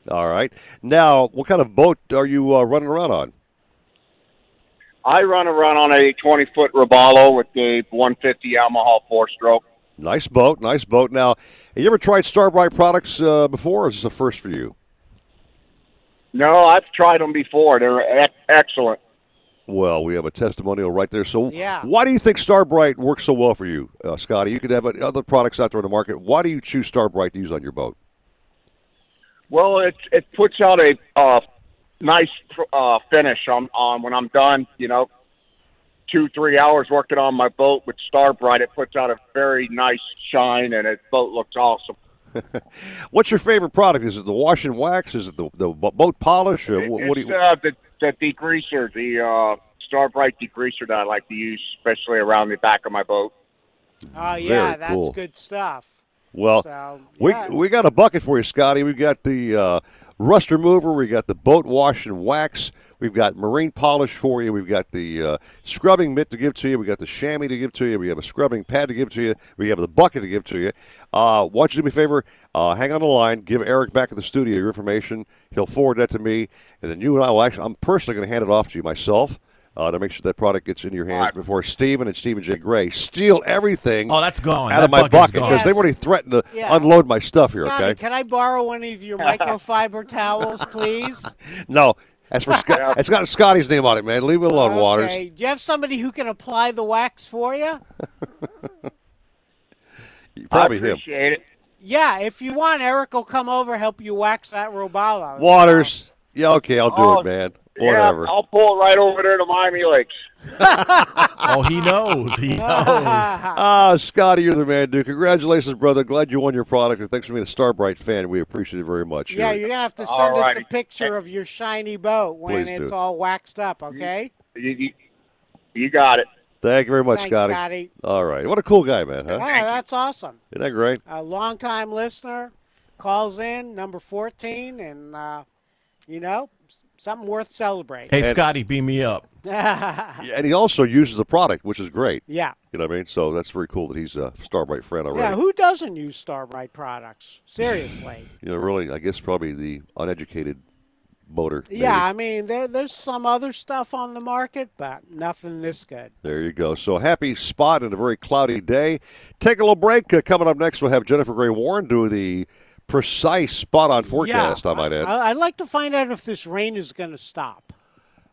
All right. Now, what kind of boat are you uh, running around on? I run around on a 20 foot Robalo with the 150 Yamaha four stroke. Nice boat, nice boat. Now, have you ever tried Star brite products uh, before, or is this a first for you? No, I've tried them before. They're e- excellent. Well, we have a testimonial right there. So, Yeah. why do you think Star brite works so well for you, uh, Scotty? You could have other products out there in the market. Why do you choose Star brite to use on your boat? Well, it it puts out a uh, nice uh, finish on on when I'm done. You know, two three hours working on my boat with Star brite, it puts out a very nice shine, and its boat looks awesome. What's your favorite product? Is it the wash and wax? Is it the, the boat polish? Or what, what do it's you? uh, the the degreaser, the uh, Star brite degreaser that I like to use, especially around the back of my boat. Oh yeah, Very that's cool. good stuff. Well, So, we we got a bucket for you, Scotty. We've got the uh, rust remover. We got the boat wash and wax. We've got marine polish for you. We've got the uh, scrubbing mitt to give to you. We got the chamois to give to you. We have a scrubbing pad to give to you. We have the bucket to give to you. Uh, why don't you do me a favor? Uh, hang on the line. Give Eric back at the studio your information. He'll forward that to me, and then you and I will actually. I'm personally going to hand it off to you myself. Uh, to make sure that product gets in your hands before Steven and Stephen J. Gray steal everything Oh, that's gone. out That of my bucket's bucket gone. because they've already threatened to Yeah. unload my stuff here. Scotty, Okay? can I borrow one of your microfiber towels, please? No, that's for Scott. It's got Scotty's name on it, man. Leave it alone, Waters. Okay. Do you have somebody who can apply the wax for you? Probably I him. it. Yeah, if you want, Eric will come over help you wax that robalo. Waters. Yeah, okay, I'll do Oh, it, man. Yeah, I'll pull it right over there to Miami Lakes. oh, he knows. He knows. Ah, Scotty, you're the man, dude. Congratulations, brother. Glad you won your product, and thanks for being a Star brite fan. We appreciate it very much. Yeah, Here. you're gonna have to send us a picture of your shiny boat when Please do. it's all waxed up. Okay. You, you, you got it. Thank you very much, Thanks, Scotty. Scotty. All right. What a cool guy, man, huh? Oh, that's awesome. Isn't that great? A longtime listener calls in, number 14, and, uh, you know, something worth celebrating. Hey, Scotty, beam me up. Yeah, and he also uses the product, which is great. Yeah. You know what I mean? So that's very cool that he's a Star brite friend already. Yeah, who doesn't use Star brite products? Seriously. you know, really, I guess probably the uneducated boater. maybe. Yeah, I mean, there, there's some other stuff on the market, but nothing this good. There you go. So happy spot in a very cloudy day. Take a little break. Uh, coming up next, we'll have Jennifer Gray Warren do the precise spot on forecast. yeah, I might add. I, I'd like to find out if this rain is going to stop.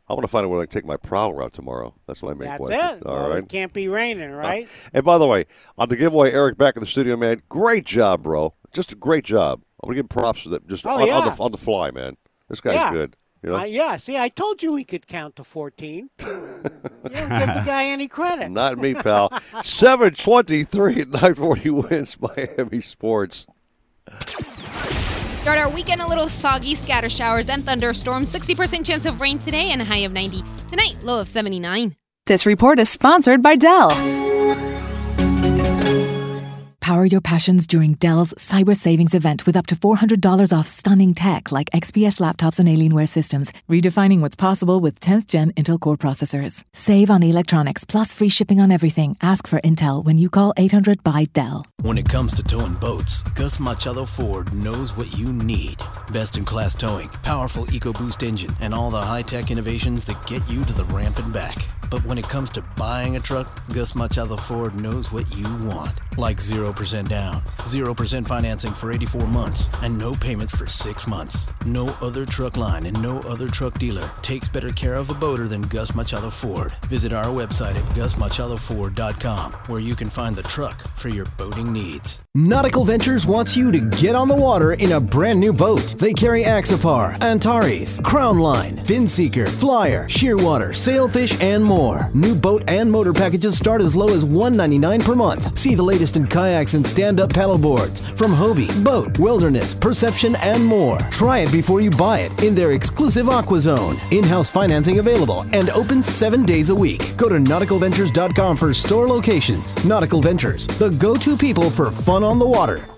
I want to find out where I can take my prowler out tomorrow. That's my main That's question. it. All Well, right. It can't be raining, right? And by the way, on the giveaway, Eric back in the studio, man. Great job, bro. Just a great job. I'm gonna give props to that. Just Oh, on, on yeah. the on the fly, man. This guy's Yeah. good. You know, Uh, yeah, see, I told you he could count to 14. you don't give the guy any credit. not me, pal. Seven twenty-three at nine forty WINZ Miami Sports. Start our weekend a little soggy, scatter showers and thunderstorms. 60% chance of rain today and a high of 90. Tonight, low of 79. This report is sponsored by Dell. Power your passions during Dell's Cyber Savings event with up to $400 off stunning tech like XPS laptops and Alienware systems, redefining what's possible with 10th gen Intel Core processors. Save on electronics plus free shipping on everything. Ask for Intel when you call 800 by Dell. When it comes to towing boats, Gus Machado Ford knows what you need. Best in class towing, powerful EcoBoost engine, and all the high tech innovations that get you to the ramp and back. But when it comes to buying a truck, Gus Machado Ford knows what you want. Like 0% down, 0% financing for 84 months, and no payments for 6 months. No other truck line and no other truck dealer takes better care of a boater than Gus Machado Ford. Visit our website at gusmachadoford.com where you can find the truck for your boating needs. Nautical Ventures wants you to get on the water in a brand new boat. They carry Axopar, Antares, Crownline, Finseeker, Flyer, Shearwater, Sailfish, and more. New boat and motor packages start as low as 199 per month. See the latest in kayaks and stand-up paddleboards from Hobie, Boat, Wilderness, Perception, and more. Try it before you buy it in their exclusive Aqua Zone. In-house financing available and open seven days a week. Go to nauticalventures.com for store locations. Nautical Ventures, the go-to people for fun on the water.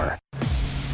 hour.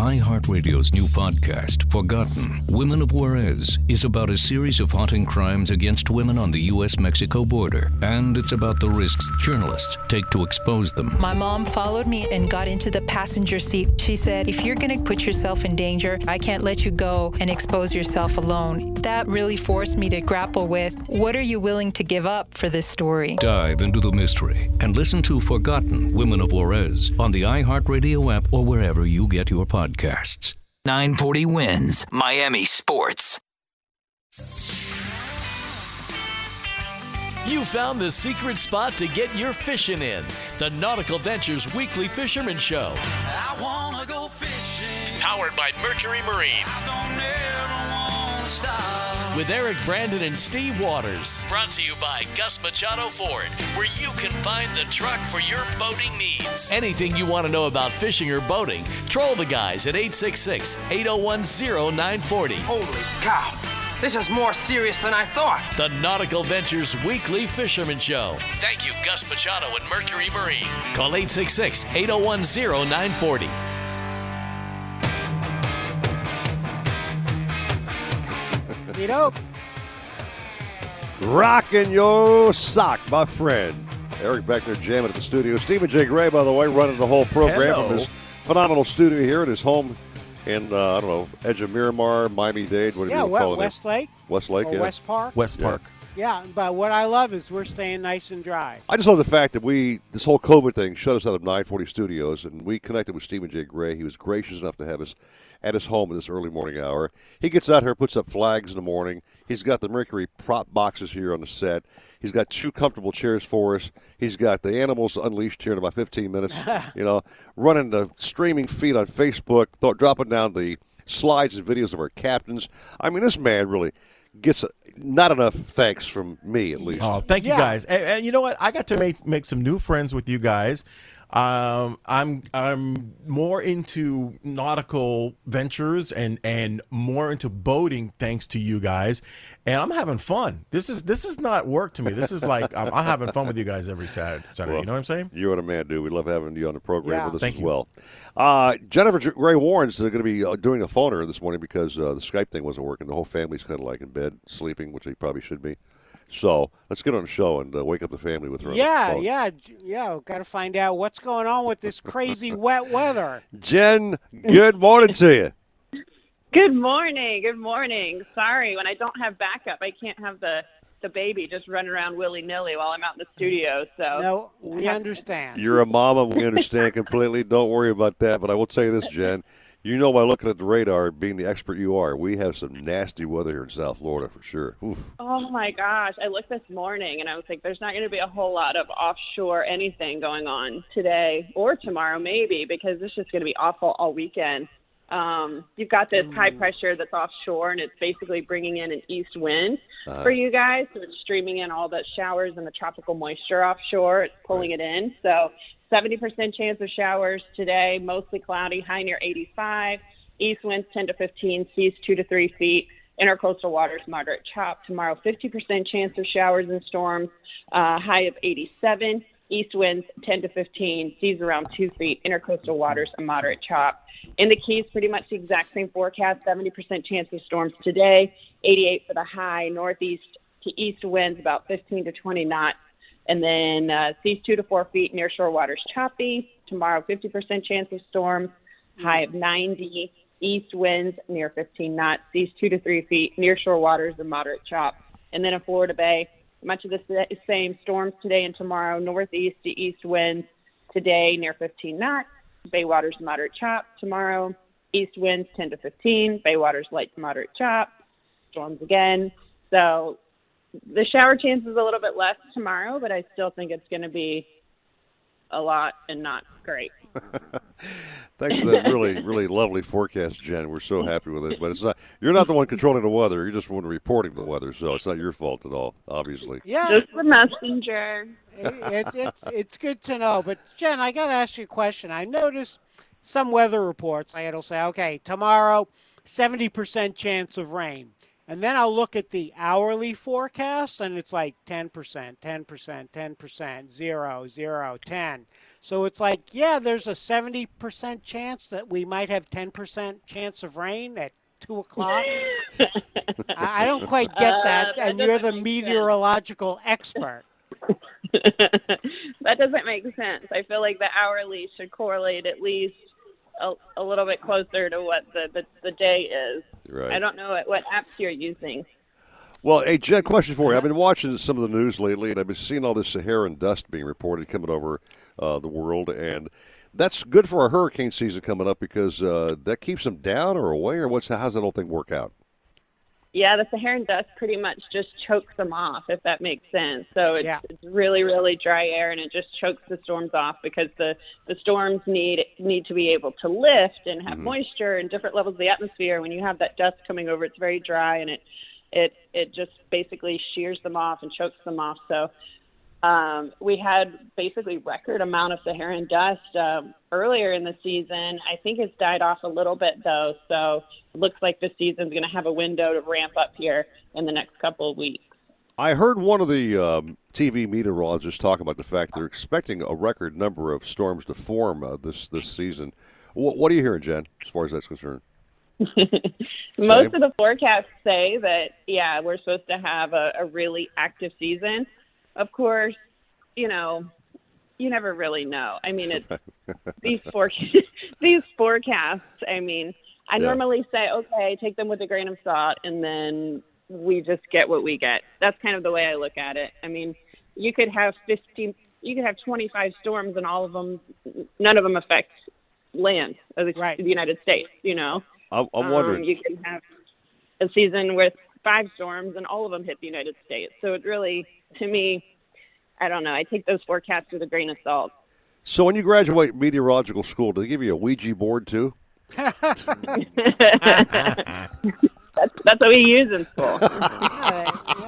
iHeartRadio's new podcast, Forgotten Women of Juarez, is about a series of haunting crimes against women on the U.S. Mexico border. And it's about the risks journalists take to expose them. My mom followed me and got into the passenger seat. She said, If you're going to put yourself in danger, I can't let you go and expose yourself alone. That really forced me to grapple with what are you willing to give up for this story? Dive into the mystery and listen to Forgotten Women of Juarez on the iHeartRadio app or wherever you get your podcasts. 940 WINZ Miami Sports. You found the secret spot to get your fishing in. The Nautical Ventures Weekly Fisherman Show. I wanna go fishing. Powered by Mercury Marine. With Eric Brandon and Steve Waters. Brought to you by Gus Machado Ford, where you can find the truck for your boating needs. Anything you want to know about fishing or boating, troll the guys at 866 801 0940. Holy cow. This is more serious than I thought. The Nautical Ventures Weekly Fisherman Show. Thank you, Gus Machado and Mercury Marine. Call 866 801 0940. You know, Rockin' your sock, my friend. Eric back there jamming at the studio. Stephen J. Gray, by the way, running the whole program Hello. from his phenomenal studio here at his home in, uh, I don't know, edge of Miramar, Miami Dade. What do yeah, you we- call it? Westlake. Westlake, or yeah. West Park. West Yeah. Park. Yeah, but what I love is we're staying nice and dry. I just love the fact that we this whole COVID thing shut us out of 940 Studios, and we connected with Stephen J. Gray. He was gracious enough to have us at his home at this early morning hour. He gets out here, puts up flags in the morning. He's got the Mercury prop boxes here on the set. He's got two comfortable chairs for us. He's got the animals unleashed here in about 15 minutes. you know, running the streaming feed on Facebook, th- dropping down the slides and videos of our captains. I mean, this man really gets a, not enough thanks from me, at least. Oh, thank you guys. And, and you know what? I got to make make some new friends with you guys. Um, I'm I'm more into nautical ventures and and more into boating thanks to you guys, and I'm having fun. This is this is not work to me. This is like I'm, I'm having fun with you guys every Saturday. Saturday Well, you know what I'm saying? You're what a man, dude. We love having you on the program Yeah. with us Thank as you. well. Uh, Jennifer Gray Warren's is going to be uh, doing a phoner this morning because uh, the Skype thing wasn't working. The whole family's kind of like in bed, sleeping, which they probably should be. So let's get on the show and uh, wake up the family with her. on Yeah, yeah, j- yeah. Got to find out what's going on with this crazy wet weather. Jen, good morning to you. Good morning. Good morning. Sorry, when I don't have backup, I can't have the the baby just running around willy nilly while I'm out in the studio. So No, we understand. You're a mama. We understand completely. Don't worry about that. But I will tell you this, Jen. You know by looking at the radar, being the expert you are, we have some nasty weather here in South Florida for sure. Oof. Oh my gosh! I looked this morning and I was like, "There's not going to be a whole lot of offshore anything going on today or tomorrow, maybe, because it's just going to be awful all weekend." Um, you've got this high pressure that's offshore, and it's basically bringing in an east wind Uh-huh. for you guys. So it's streaming in all the showers and the tropical moisture offshore. It's pulling it in. So 70% chance of showers today, mostly cloudy, high near 85. East winds 10 to 15, seas 2 to 3 feet. Intercoastal waters moderate chop. Tomorrow, 50% chance of showers and storms, uh, high of 87. East winds 10 to 15, seas around 2 feet. Intercoastal waters a moderate chop. In the Keys, pretty much the exact same forecast. 70% chance of storms today, 88 for the high. Northeast to east winds about 15 to 20 knots. And then uh, seas 2 to 4 feet. Near shore waters choppy. Tomorrow, 50% chance of storms, high of 90. East winds near 15 knots, seas 2 to 3 feet, near shore waters a moderate chop. And then in Florida Bay, much of the same storms today and tomorrow, northeast to east winds today near 15 knots, bay waters moderate chop. Tomorrow, east winds 10 to 15, bay waters light to moderate chop, storms again. So the shower chance is a little bit less tomorrow, but I still think it's going to be a lot and not great. Thanks for that really, really lovely forecast, Jen. We're so happy with it. But it's not you're not the one controlling the weather. You're just the one reporting the weather, so it's not your fault at all, obviously. Yeah, Just the messenger. it's it's it's good to know. But Jen, I got to ask you a question. I noticed some weather reports. It'll say, okay, tomorrow, seventy percent chance of rain, and then I'll look at the hourly forecast, and it's like ten percent, ten percent, ten percent, zero, zero, ten. So it's like, yeah, there's a seventy percent chance that we might have ten percent chance of rain at two o'clock. I don't quite get Uh, that, that and you're the doesn't sense. meteorological expert. that doesn't make sense. I feel like the hourly should correlate at least a, a little bit closer to what the, the, the day is. Right. I don't know what, what apps you're using. Well, hey, Jen, question for you. I've been watching some of the news lately, and I've been seeing all this Saharan dust being reported coming over uh, the world, and that's good for our hurricane season coming up because uh, that keeps them down or away, or what's how's that whole thing work out? Yeah, the Saharan dust pretty much just chokes them off, if that makes sense. So it's, it's really, really dry air, and it just chokes the storms off because the, the storms need need to be able to lift and have mm-hmm. moisture and different levels of the atmosphere. When you have that dust coming over, it's very dry, and it it it just basically shears them off and chokes them off. So um, we had basically record amount of Saharan dust um, earlier in the season. I think it's died off a little bit though, so it looks like the season's going to have a window to ramp up here in the next couple of weeks. I heard one of the um, TV meteorologists talk about the fact they're expecting a record number of storms to form uh, this this season. What, what are you hearing, Jen, as far as that's concerned? Most of the forecasts say that yeah, we're supposed to have a, a really active season. Of course, you know, you never really know. I mean, it's these for these forecasts. I mean, I Yeah. normally say okay, take them with a grain of salt, and then we just get what we get. That's kind of the way I look at it. I mean, you could have 15, you could have 25 storms, and all of them, none of them affect land of the, the United States. You know, I'm, I'm Um, wondering. you can have a season with five storms, and all of them hit the United States. So it really, to me, I don't know. I take those forecasts with a grain of salt. So when you graduate meteorological school, do they give you a Ouija board too? that's, that's what we use in school.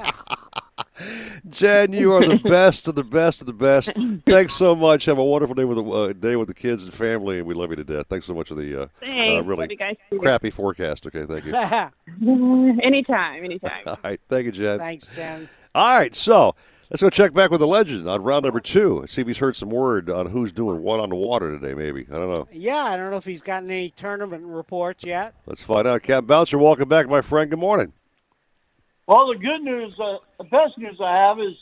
Jen, you are the best of the best of the best. Thanks so much. Have a wonderful day with the uh, day with the kids and family, and we love you to death. Thanks so much for the uh, Thanks. uh, really Love you guys too. crappy forecast. Okay, thank you. anytime, anytime. All right, thank you, Jen. Thanks, Jen. All right, so let's go check back with the legend on round number two. See if he's heard some word on who's doing what on the water today. Maybe I don't know. Yeah, I don't know if he's gotten any tournament reports yet. Let's find out. Cap Bouncer, welcome back, my friend. Good morning. Well, the good news, uh, the best news I have is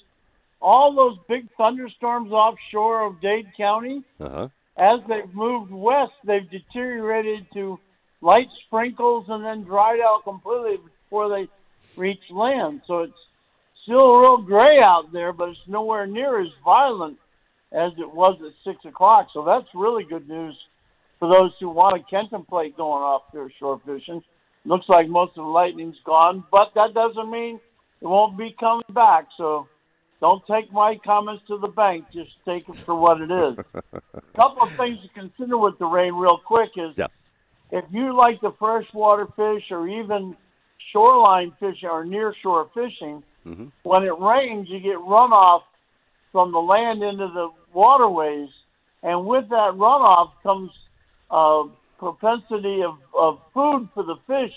all those big thunderstorms offshore of Dade County, Uh huh. as they've moved west, they've deteriorated to light sprinkles and then dried out completely before they reach land. So it's still real gray out there, but it's nowhere near as violent as it was at six o'clock. So that's really good news for those who want to contemplate going offshore fishing. Looks like most of the lightning's gone, but that doesn't mean it won't be coming back. So don't take my comments to the bank. Just take it for what it is. A couple of things to consider with the rain, real quick, is if you like the freshwater fish or even shoreline fishing or near shore fishing, Mm-hmm. when it rains, you get runoff from the land into the waterways, and with that runoff comes uh, propensity of, of food for the fish.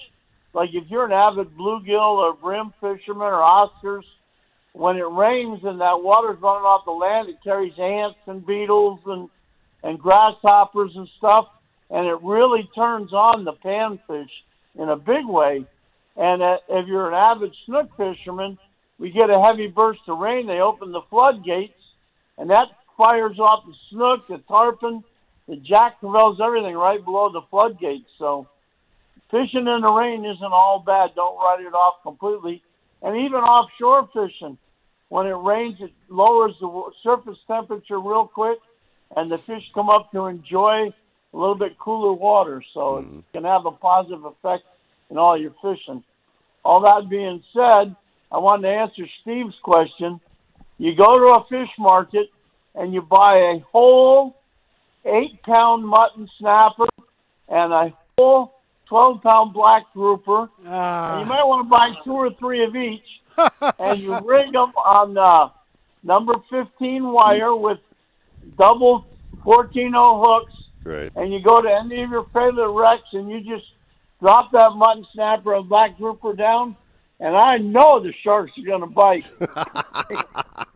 Like if you're an avid bluegill or brim fisherman or Oscars, when it rains and that water's running off the land, it carries ants and beetles and and grasshoppers and stuff, and it really turns on the panfish in a big way. And uh, if you're an avid snook fisherman, we get a heavy burst of rain, they open the floodgates, and that fires off the snook, the tarpon, the jack crevalles, everything right below the floodgates. So fishing in the rain isn't all bad. Don't write it off completely. And even offshore fishing, when it rains, it lowers the surface temperature real quick, and the fish come up to enjoy a little bit cooler water. So it mm-hmm. can have a positive effect in all your fishing. All that being said, I wanted to answer Steve's question. You go to a fish market and you buy a whole eight pound mutton snapper and a whole 12 pound black grouper. and you might want to buy two or three of each. and you rig them on uh, number 15 wire with double 14 hooks. Great. And you go to any of your favorite wrecks and you just drop that mutton snapper and black grouper down. And I know the sharks are going to bite.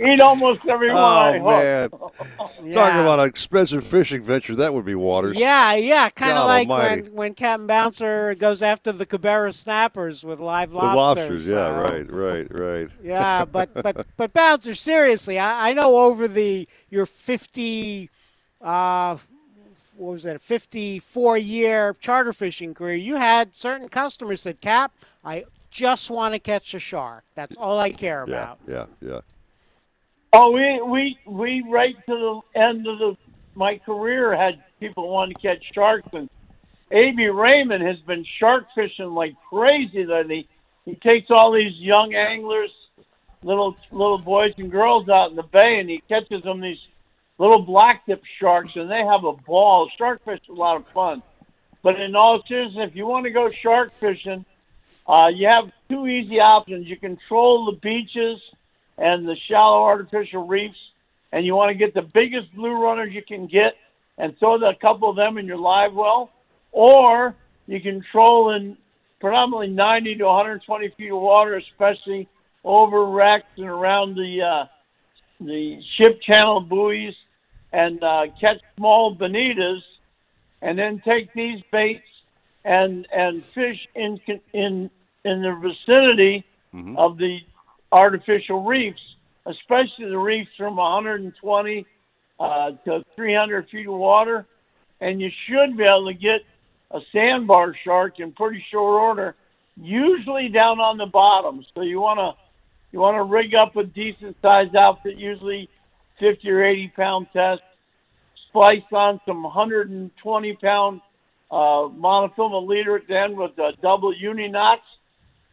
Eat almost every one I Oh man, hook. talking about an expensive fishing venture. That would be Waters. Yeah, yeah, kind of like almighty. when when Captain Bouncer goes after the cubera snappers with live lobsters. The lobsters. lobsters. Yeah, so- right, right, right. Yeah, but but but Bouncer, seriously, I, I know over the your fifty, uh, what was that, a fifty-four year charter fishing career, you had certain customers that Cap, I just want to catch a shark. That's all I care Yeah, about. yeah, yeah. Oh, we we we right to the end of the my career had people wanting to catch sharks, and A.B. Raymond has been shark fishing like crazy lately. He takes all these young anglers, little little boys and girls out in the bay, and he catches them these little black tip sharks, and they have a ball. Shark fish is a lot of fun. But in all seriousness, if you want to go shark fishing, uh, you have two easy options. You control the beaches and the shallow artificial reefs, and you want to get the biggest blue runners you can get and throw a couple of them in your live well, or you can troll in predominantly 90 to 120 feet of water, especially over wrecks and around the uh, the ship channel buoys, and uh, catch small bonitas, and then take these baits and and fish in in in the vicinity of the artificial reefs, especially the reefs from 120 uh, to 300 feet of water, and you should be able to get a sandbar shark in pretty short order usually down on the bottom. So you want to you want to rig up a decent sized outfit, usually 50 or 80 pound test. Splice on some 120 pound uh, monofilament leader at the end with double uni knots.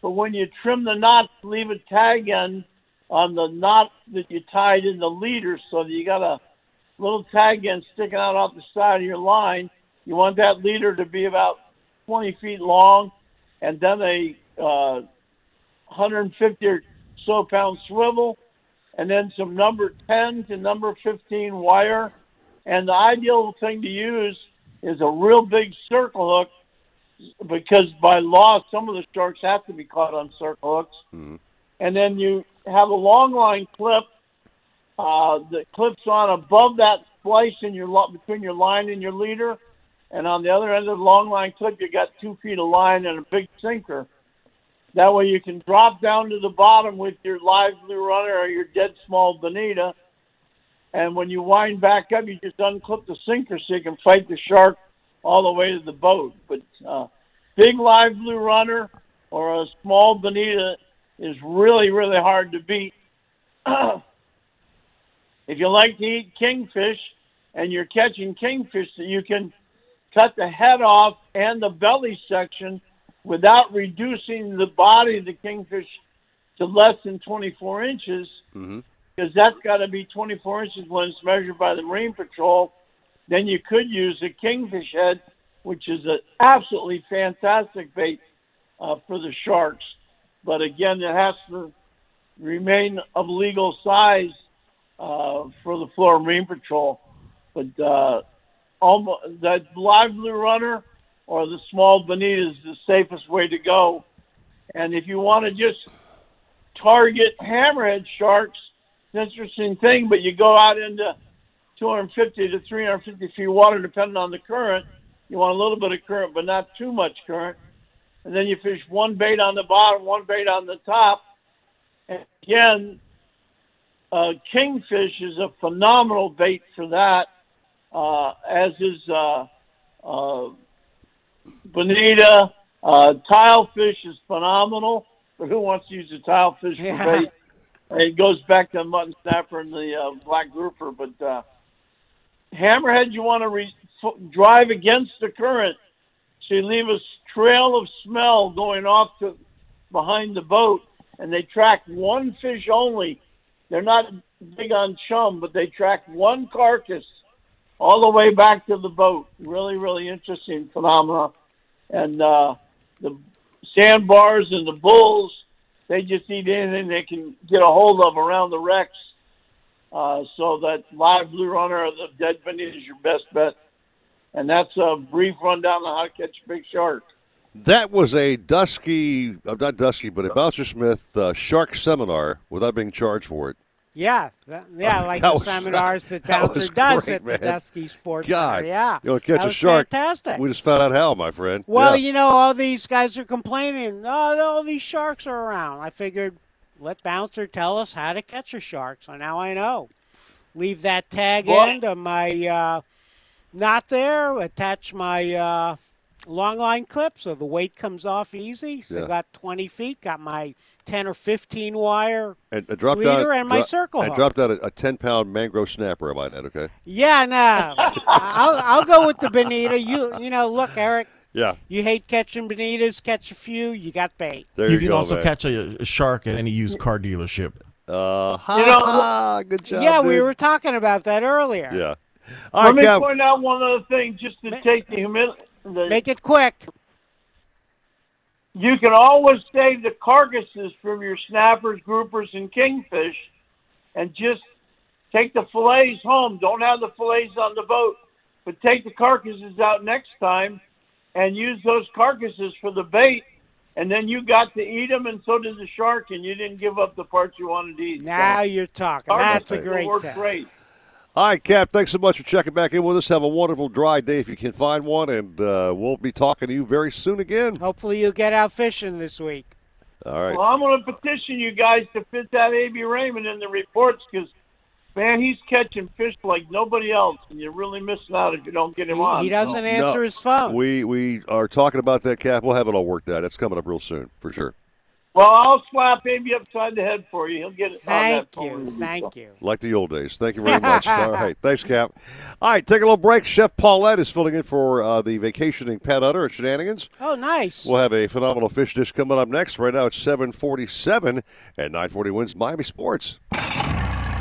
But when you trim the knots, leave a tag end on the knot that you tied in the leader so you got a little tag end sticking out off the side of your line. You want that leader to be about 20 feet long and then a uh, 150 or so pound swivel and then some number 10 to number 15 wire. And the ideal thing to use is a real big circle hook because by law, some of the sharks have to be caught on circle hooks. Mm-hmm. And then you have a long line clip uh, that clips on above that splice in your between your line and your leader. And on the other end of the long line clip, you got two feet of line and a big sinker. That way you can drop down to the bottom with your live blue runner or your dead small bonita. And when you wind back up, you just unclip the sinker so you can fight the shark all the way to the boat. But uh, big live blue runner or a small bonita is really, really hard to beat. if you like to eat kingfish and you're catching kingfish, that you can cut the head off and the belly section without reducing the body of the kingfish to less than 24 inches, Mm-hmm. because that's got to be 24 inches when it's measured by the Marine Patrol. Then you could use a kingfish head, which is an absolutely fantastic bait uh, for the sharks. But again, it has to remain of legal size uh, for the Florida Marine Patrol. But uh, almost that live blue runner or the small bonita is the safest way to go. And if you want to just target hammerhead sharks, it's an interesting thing. But you go out into 250 to 350 feet water, depending on the current. You want a little bit of current, but not too much current. And then you fish one bait on the bottom, one bait on the top. And again, uh, kingfish is a phenomenal bait for that, uh, as is uh, uh, bonita. Uh, tilefish is phenomenal, but who wants to use a tilefish Yeah. for bait? It goes back to mutton snapper and the uh, black grouper, but uh, hammerhead you want to re- drive against the current, so you leave a trail of smell going off to behind the boat, and they track one fish only. They're not big on chum, but they track one carcass all the way back to the boat. Really, really interesting phenomena. And uh, the sandbars and the bulls, they just eat anything they can get a hold of around the wrecks. Uh, so that live blue runner of the dead bonita is your best bet. And that's a brief rundown on how to catch a big shark. That was a Dusky, uh, not Dusky, but a Bouncer Smith uh, shark seminar without being charged for it. Yeah, that, yeah, Oh, like that the was- seminars that that Bouncer was does great, at man. the Dusky Sports God, Center. Yeah, you want to catch that a shark? Fantastic. We just found out how, my friend. Well, Yeah. you know, all these guys are complaining. Oh, all these sharks are around. I figured let Bouncer tell us how to catch a shark. So now I know. Leave that tag Well- end of my uh, knot there. Attach my uh, long line clip so the weight comes off easy. So Yeah. got 20 feet. Got my 10 or 15 wire and, and dropped leader out, and my dro- circle I dropped out a, a 10 pound mangrove snapper, I might add, okay? Yeah, no. I'll, I'll go with the bonita. You you know, look, Eric. Yeah. You hate catching bonitas. Catch a few. You got bait. There you, you can go, also man. catch a, a shark at any used car dealership. Uh, You know, ha, good job. yeah, we were talking about that earlier. Yeah. Let All right, me Kev. point out one other thing, just to take the humidity. Make it quick. You can always save the carcasses from your snappers, groupers, and kingfish, and just take the fillets home. Don't have the fillets on the boat, but take the carcasses out next time, and use those carcasses for the bait. And then you got to eat them, and so did the shark, and you didn't give up the parts you wanted to eat. Now you're talking. That's a great work tip. great. All right, Cap, thanks so much for checking back in with us. Have a wonderful dry day if you can find one, and uh, we'll be talking to you very soon again. Hopefully, you'll get out fishing this week. All right. Well, I'm going to petition you guys to fit that A.B. Raymond in the reports because Man, he's catching fish like nobody else, and you're really missing out if you don't get him on. He doesn't So- answer No, his phone. We we are talking about that cap. We'll have it all worked out. It's coming up real soon for sure. Well, I'll slap Amy upside the head for you. He'll get it. Thank that you. Thank you. Like the old days. Thank you very much. all right. Thanks, Cap. All right, take a little break. Chef Paulette is filling in for uh, the vacationing Pat Utter at Shenanigans. Oh, nice. We'll have a phenomenal fish dish coming up next. Right now it's 747 and 940 WINZ Miami Sports.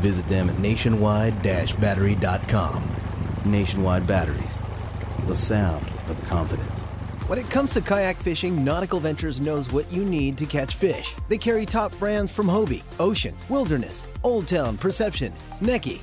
Visit them at nationwide-battery.com. Nationwide Batteries, the sound of confidence. When it comes to kayak fishing, Nautical Ventures knows what you need to catch fish. They carry top brands from Hobie, Ocean, Wilderness, Old Town, Perception, Necky,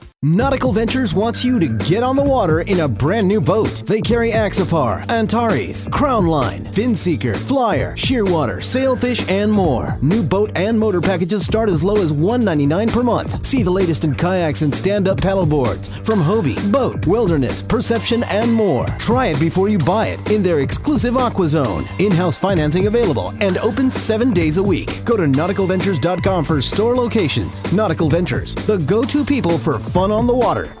Nautical Ventures wants you to get on the water in a brand new boat. They carry Axopar, Antares, Crownline, Finseeker, Flyer, Shearwater, Sailfish, and more. New boat and motor packages start as low as 199 per month. See the latest in kayaks and stand-up paddleboards from Hobie, Boat, Wilderness, Perception, and more. Try it before you buy it in their exclusive Aqua Zone. In-house financing available and open seven days a week. Go to nauticalventures.com for store locations. Nautical Ventures, the go-to people for fun on the water.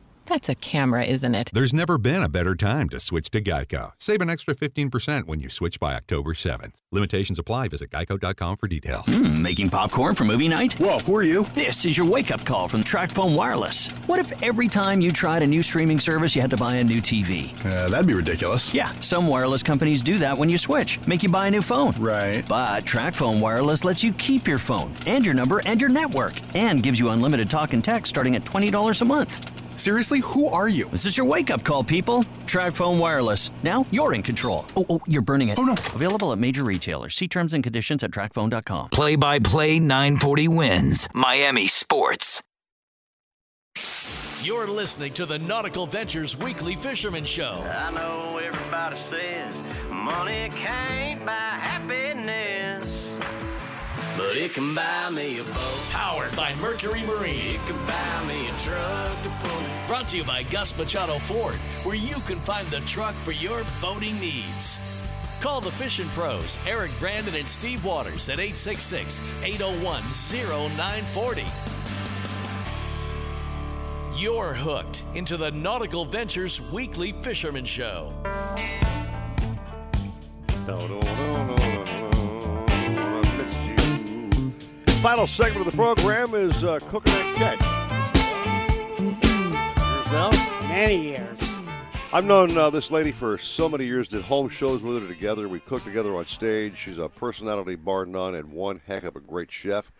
That's a camera, isn't it? There's never been a better time to switch to Geico. Save an extra 15% when you switch by October 7th. Limitations apply. Visit geico.com for details. Hmm, making popcorn for movie night? Whoa, who are you? This is your wake up call from TracFone Wireless. What if every time you tried a new streaming service, you had to buy a new TV? Uh, that'd be ridiculous. Yeah, some wireless companies do that when you switch, make you buy a new phone. Right. But TracFone Wireless lets you keep your phone and your number and your network and gives you unlimited talk and text starting at $20 a month. Seriously, who are you? This is your wake up call, people. TracFone Wireless. Now you're in control. Oh, oh, you're burning it. Oh, no. Available at major retailers. See terms and conditions at tracfone.com. Play by play 940 WINZ. Miami Sports. You're listening to the Nautical Ventures Weekly Fisherman Show. I know everybody says money can't buy happiness, but it can buy me a boat. Powered by Mercury Marine. It can buy me a truck to pull. Brought to you by Gus Machado Ford, where you can find the truck for your boating needs. Call the fishing pros, Eric Brandon and Steve Waters at 866 801 0940. You're hooked into the Nautical Ventures Weekly Fisherman Show. Final segment of the program is uh, Cooking and Catch. Years now? Many years. I've known uh, this lady for so many years, did home shows with her together. We cooked together on stage. She's a personality bar none and one heck of a great chef.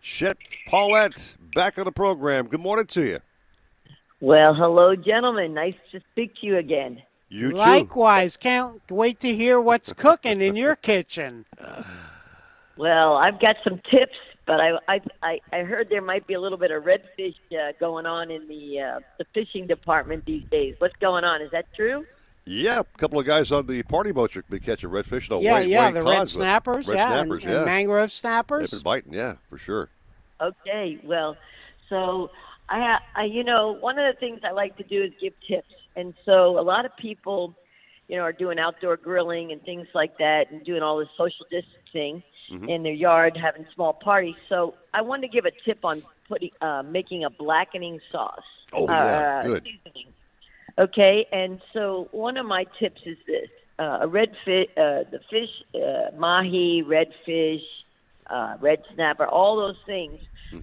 Chef Paulette, back on the program. Good morning to you. Well, hello, gentlemen. Nice to speak to you again. You too. Likewise. Can't wait to hear what's cooking in your kitchen. Well, I've got some tips But I, I I I heard there might be a little bit of redfish uh, going on in the uh, the fishing department these days. What's going on? Is that true? Yeah, a couple of guys on the party boats are been catching redfish. No, yeah, Wayne, yeah, Wayne the Cons, red snappers, red yeah, snappers, and, yeah. and mangrove snappers. They've been biting, yeah, for sure. Okay, well, so I, I, you know, one of the things I like to do is give tips, and so a lot of people, you know, are doing outdoor grilling and things like that, and doing all this social distancing Mhm. in their yard, having small parties. So I wanted to give a tip on putting, uh, making a blackening sauce. Oh, yeah, uh, good. seasoning. Okay, and so one of my tips is this: uh, a red fish, uh, the fish, uh, mahi, redfish, uh, red snapper, all those things.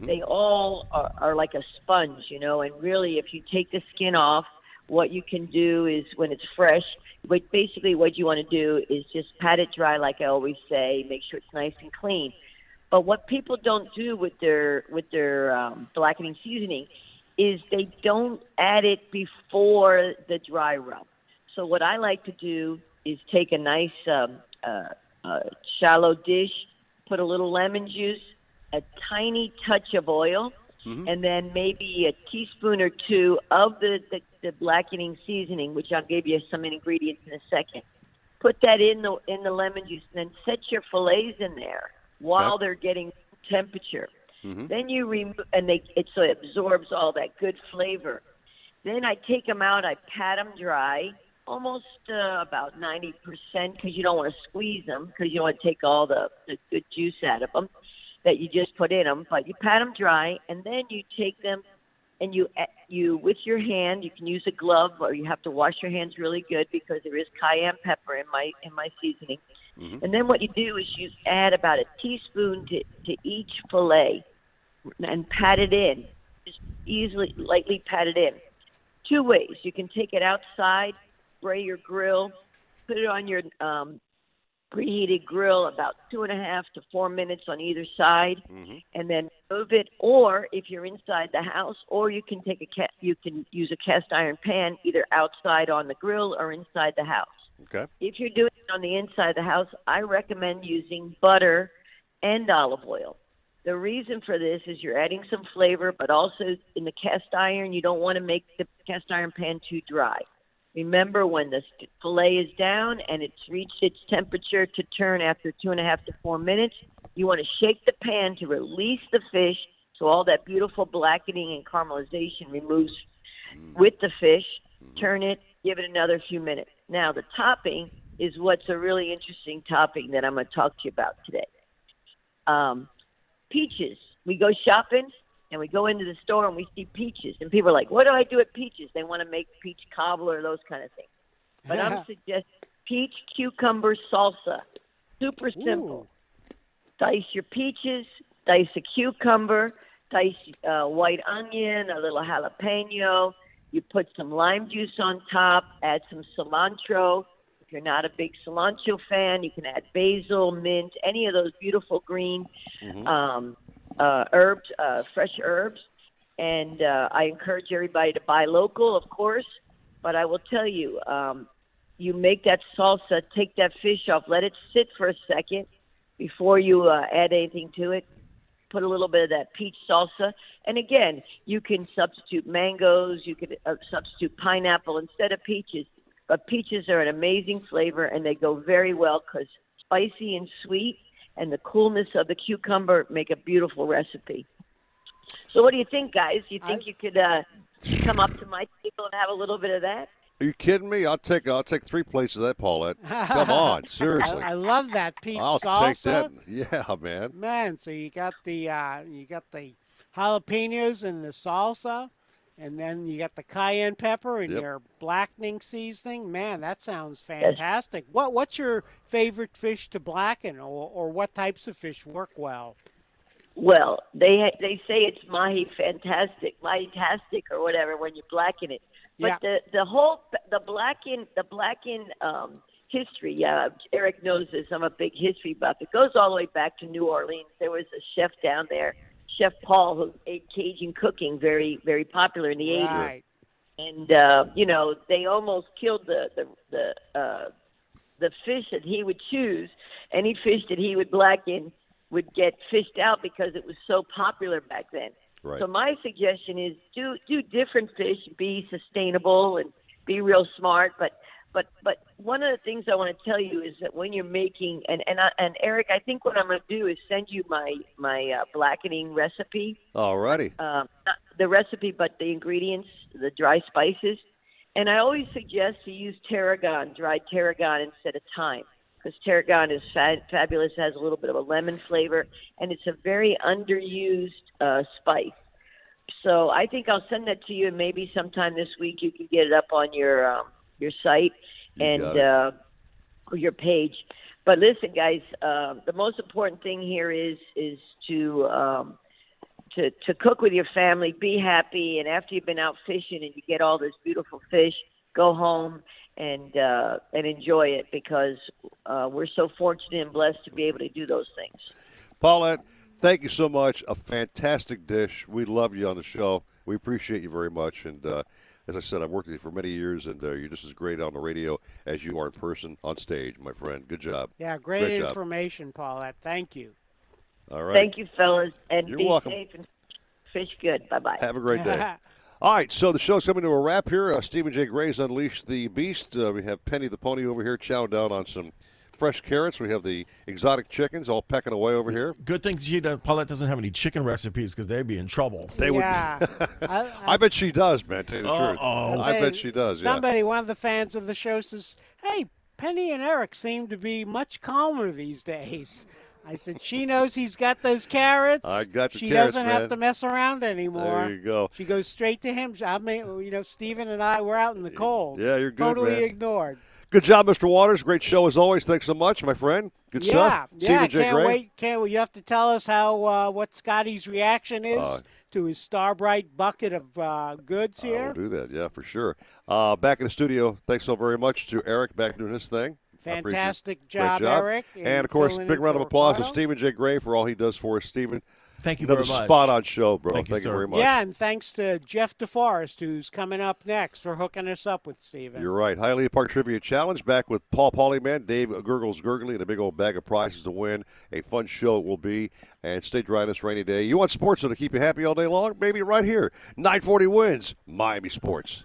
They all are, are like a sponge, you know. And really, if you take the skin off, what you can do is when it's fresh. But basically, what you want to do is just pat it dry, like I always say. Make sure it's nice and clean. But what people don't do with their with their um, blackening seasoning is they don't add it before the dry rub. So what I like to do is take a nice um, uh, uh, shallow dish, put a little lemon juice, a tiny touch of oil, and then maybe a teaspoon or two of the, the, the blackening seasoning, which I'll give you some ingredients in a second. Put that in the in the lemon juice, and then set your fillets in there while Okay. they're getting temperature. Mhm. Then you remove, and they it so it absorbs all that good flavor. Then I take them out, I pat them dry, almost uh, about ninety percent, because you don't want to squeeze them, because you don't want to take all the, the good juice out of them that you just put in them. But you pat them dry, and then you take them and you you with your hand. You can use a glove, or you have to wash your hands really good because there is cayenne pepper in my in my seasoning. And then what you do is you add about a teaspoon to, to each fillet and pat it in. Just easily, lightly pat it in. Two ways. You can take it outside, spray your grill, put it on your um, preheated grill about two and a half to four minutes on either side, mm-hmm. and then move it. Or if you're inside the house, or you can take a ca- you can use a cast iron pan either outside on the grill or inside the house. Okay. If you're doing it on the inside of the house, I recommend using butter and olive oil. The reason for this is you're adding some flavor, but also in the cast iron, you don't want to make the cast iron pan too dry. Remember, when the fillet is down and it's reached its temperature to turn after two and a half to four minutes, you want to shake the pan to release the fish so all that beautiful blackening and caramelization removes with the fish. Turn it, give it another few minutes. Now, the topping is what's a really interesting topping that I'm going to talk to you about today. Um, peaches. We go shopping and we go into the store and we see peaches, and people are like, "What do I do with peaches?" They want to make peach cobbler, those kind of things. But I'm suggesting peach cucumber salsa. Super simple. Dice your peaches, dice a cucumber, dice uh, white onion, a little jalapeno. You put some lime juice on top, add some cilantro. If you're not a big cilantro fan, you can add basil, mint, any of those beautiful green um, uh, herbs, uh, fresh herbs. And uh, I encourage everybody to buy local, of course. But I will tell you, um, you make that salsa, take that fish off, let it sit for a second before you uh, add anything to it. Put a little bit of that peach salsa, and again, you can substitute mangoes. You could uh, substitute pineapple instead of peaches. But peaches are an amazing flavor, and they go very well because spicy and sweet, and the coolness of the cucumber make a beautiful recipe. So, what do you think, guys? You think you could uh, come up to my table and have a little bit of that? Are you kidding me? I'll take I'll take three plates of that, Paulette. Come on, seriously. I, I love that peach I'll salsa. take that. Yeah, man. Man, so you got the uh, you got the jalapenos and the salsa, and then you got the cayenne pepper and Yep. your blackening seasoning. Man, that sounds fantastic. What what's your favorite fish to blacken, or or what types of fish work well? Well, they they say it's mahi fantastic, mahi tastic, or whatever when you blacken it. But Yeah. the the whole the blacken the blacken um, history. Yeah, Eric knows this. I'm a big history buff. It goes all the way back to New Orleans. There was a chef down there, Chef Paul, who ate Cajun cooking, very very popular in the '80s. Right. And uh, you know they almost killed the the the uh, the fish that he would choose. Any fish that he would blacken would get fished out because it was so popular back then. Right. So my suggestion is do do different fish, be sustainable and be real smart. But but but one of the things I want to tell you is that when you're making and and I, and Eric, I think what I'm going to do is send you my my uh, blackening recipe. Alrighty. Um, not the recipe, but the ingredients, the dry spices. And I always suggest to use tarragon, dried tarragon instead of thyme, because tarragon is fa- fabulous, has a little bit of a lemon flavor, and it's a very underused uh, spice. So I think I'll send that to you, and maybe sometime this week you can get it up on your um, your site and uh, your page. But listen, guys, uh, the most important thing here is is to um, to to cook with your family, be happy, and after you've been out fishing and you get all this beautiful fish, go home and uh, and enjoy it because uh, we're so fortunate and blessed to be able to do those things. Paulette, thank you so much. A fantastic dish. We love you on the show. We appreciate you very much. And uh, as I said, I've worked with you for many years, and uh, you're just as great on the radio as you are in person on stage, my friend. Good job. Yeah, great, job. information, Paulette. Thank you. All right. Thank you, fellas, and You're be welcome. safe and fish good. Bye bye. Have a great day. All right, so the show's coming to a wrap here. Uh, Stephen J. Gray's Unleashed the Beast. Uh, we have Penny the Pony over here chowing down on some fresh carrots. We have the exotic chickens all pecking away over here. Good thing she does, Paulette doesn't have any chicken recipes because they'd be in trouble. They Yeah. would. I- I, bet she does, man. Tell you the truth. Uh-oh. I bet she does. Yeah. Somebody, one of the fans of the show says, "Hey, Penny and Eric seem to be much calmer these days." I said, "She knows he's got those carrots. I got the She carrots, doesn't man. have to mess around anymore. There you go. She goes straight to him. I mean, you know, Stephen and I were out in the cold. Yeah, you're good, Totally man. ignored. Good job, Mr. Waters. Great show as always. Thanks so much, my friend. Good yeah, stuff. yeah. Stephen Can't Gray. wait. Can't wait. You have to tell us how uh, what Scotty's reaction is Uh, to his Star brite bucket of uh, goods here. will do that, yeah, for sure. Uh, back in the studio, thanks so very much to Eric back doing his thing. I appreciate it. Fantastic Great job, Eric, in And of course, big round of applause to Stephen J. Gray for all he does for us. Stephen, Thank you another very much. spot on show, bro. Thank you, sir. very much. Yeah, and thanks to Jeff DeForest, who's coming up next for hooking us up with Steven. You're right. Hialeah Park Trivia Challenge back with Paul Polyman, Dave Gurgles Gurgly, and a big old bag of prizes to win. A fun show it will be. And stay dry on this rainy day. You want sports that'll keep you happy all day long? Maybe right here. 940 WINZ Miami Sports.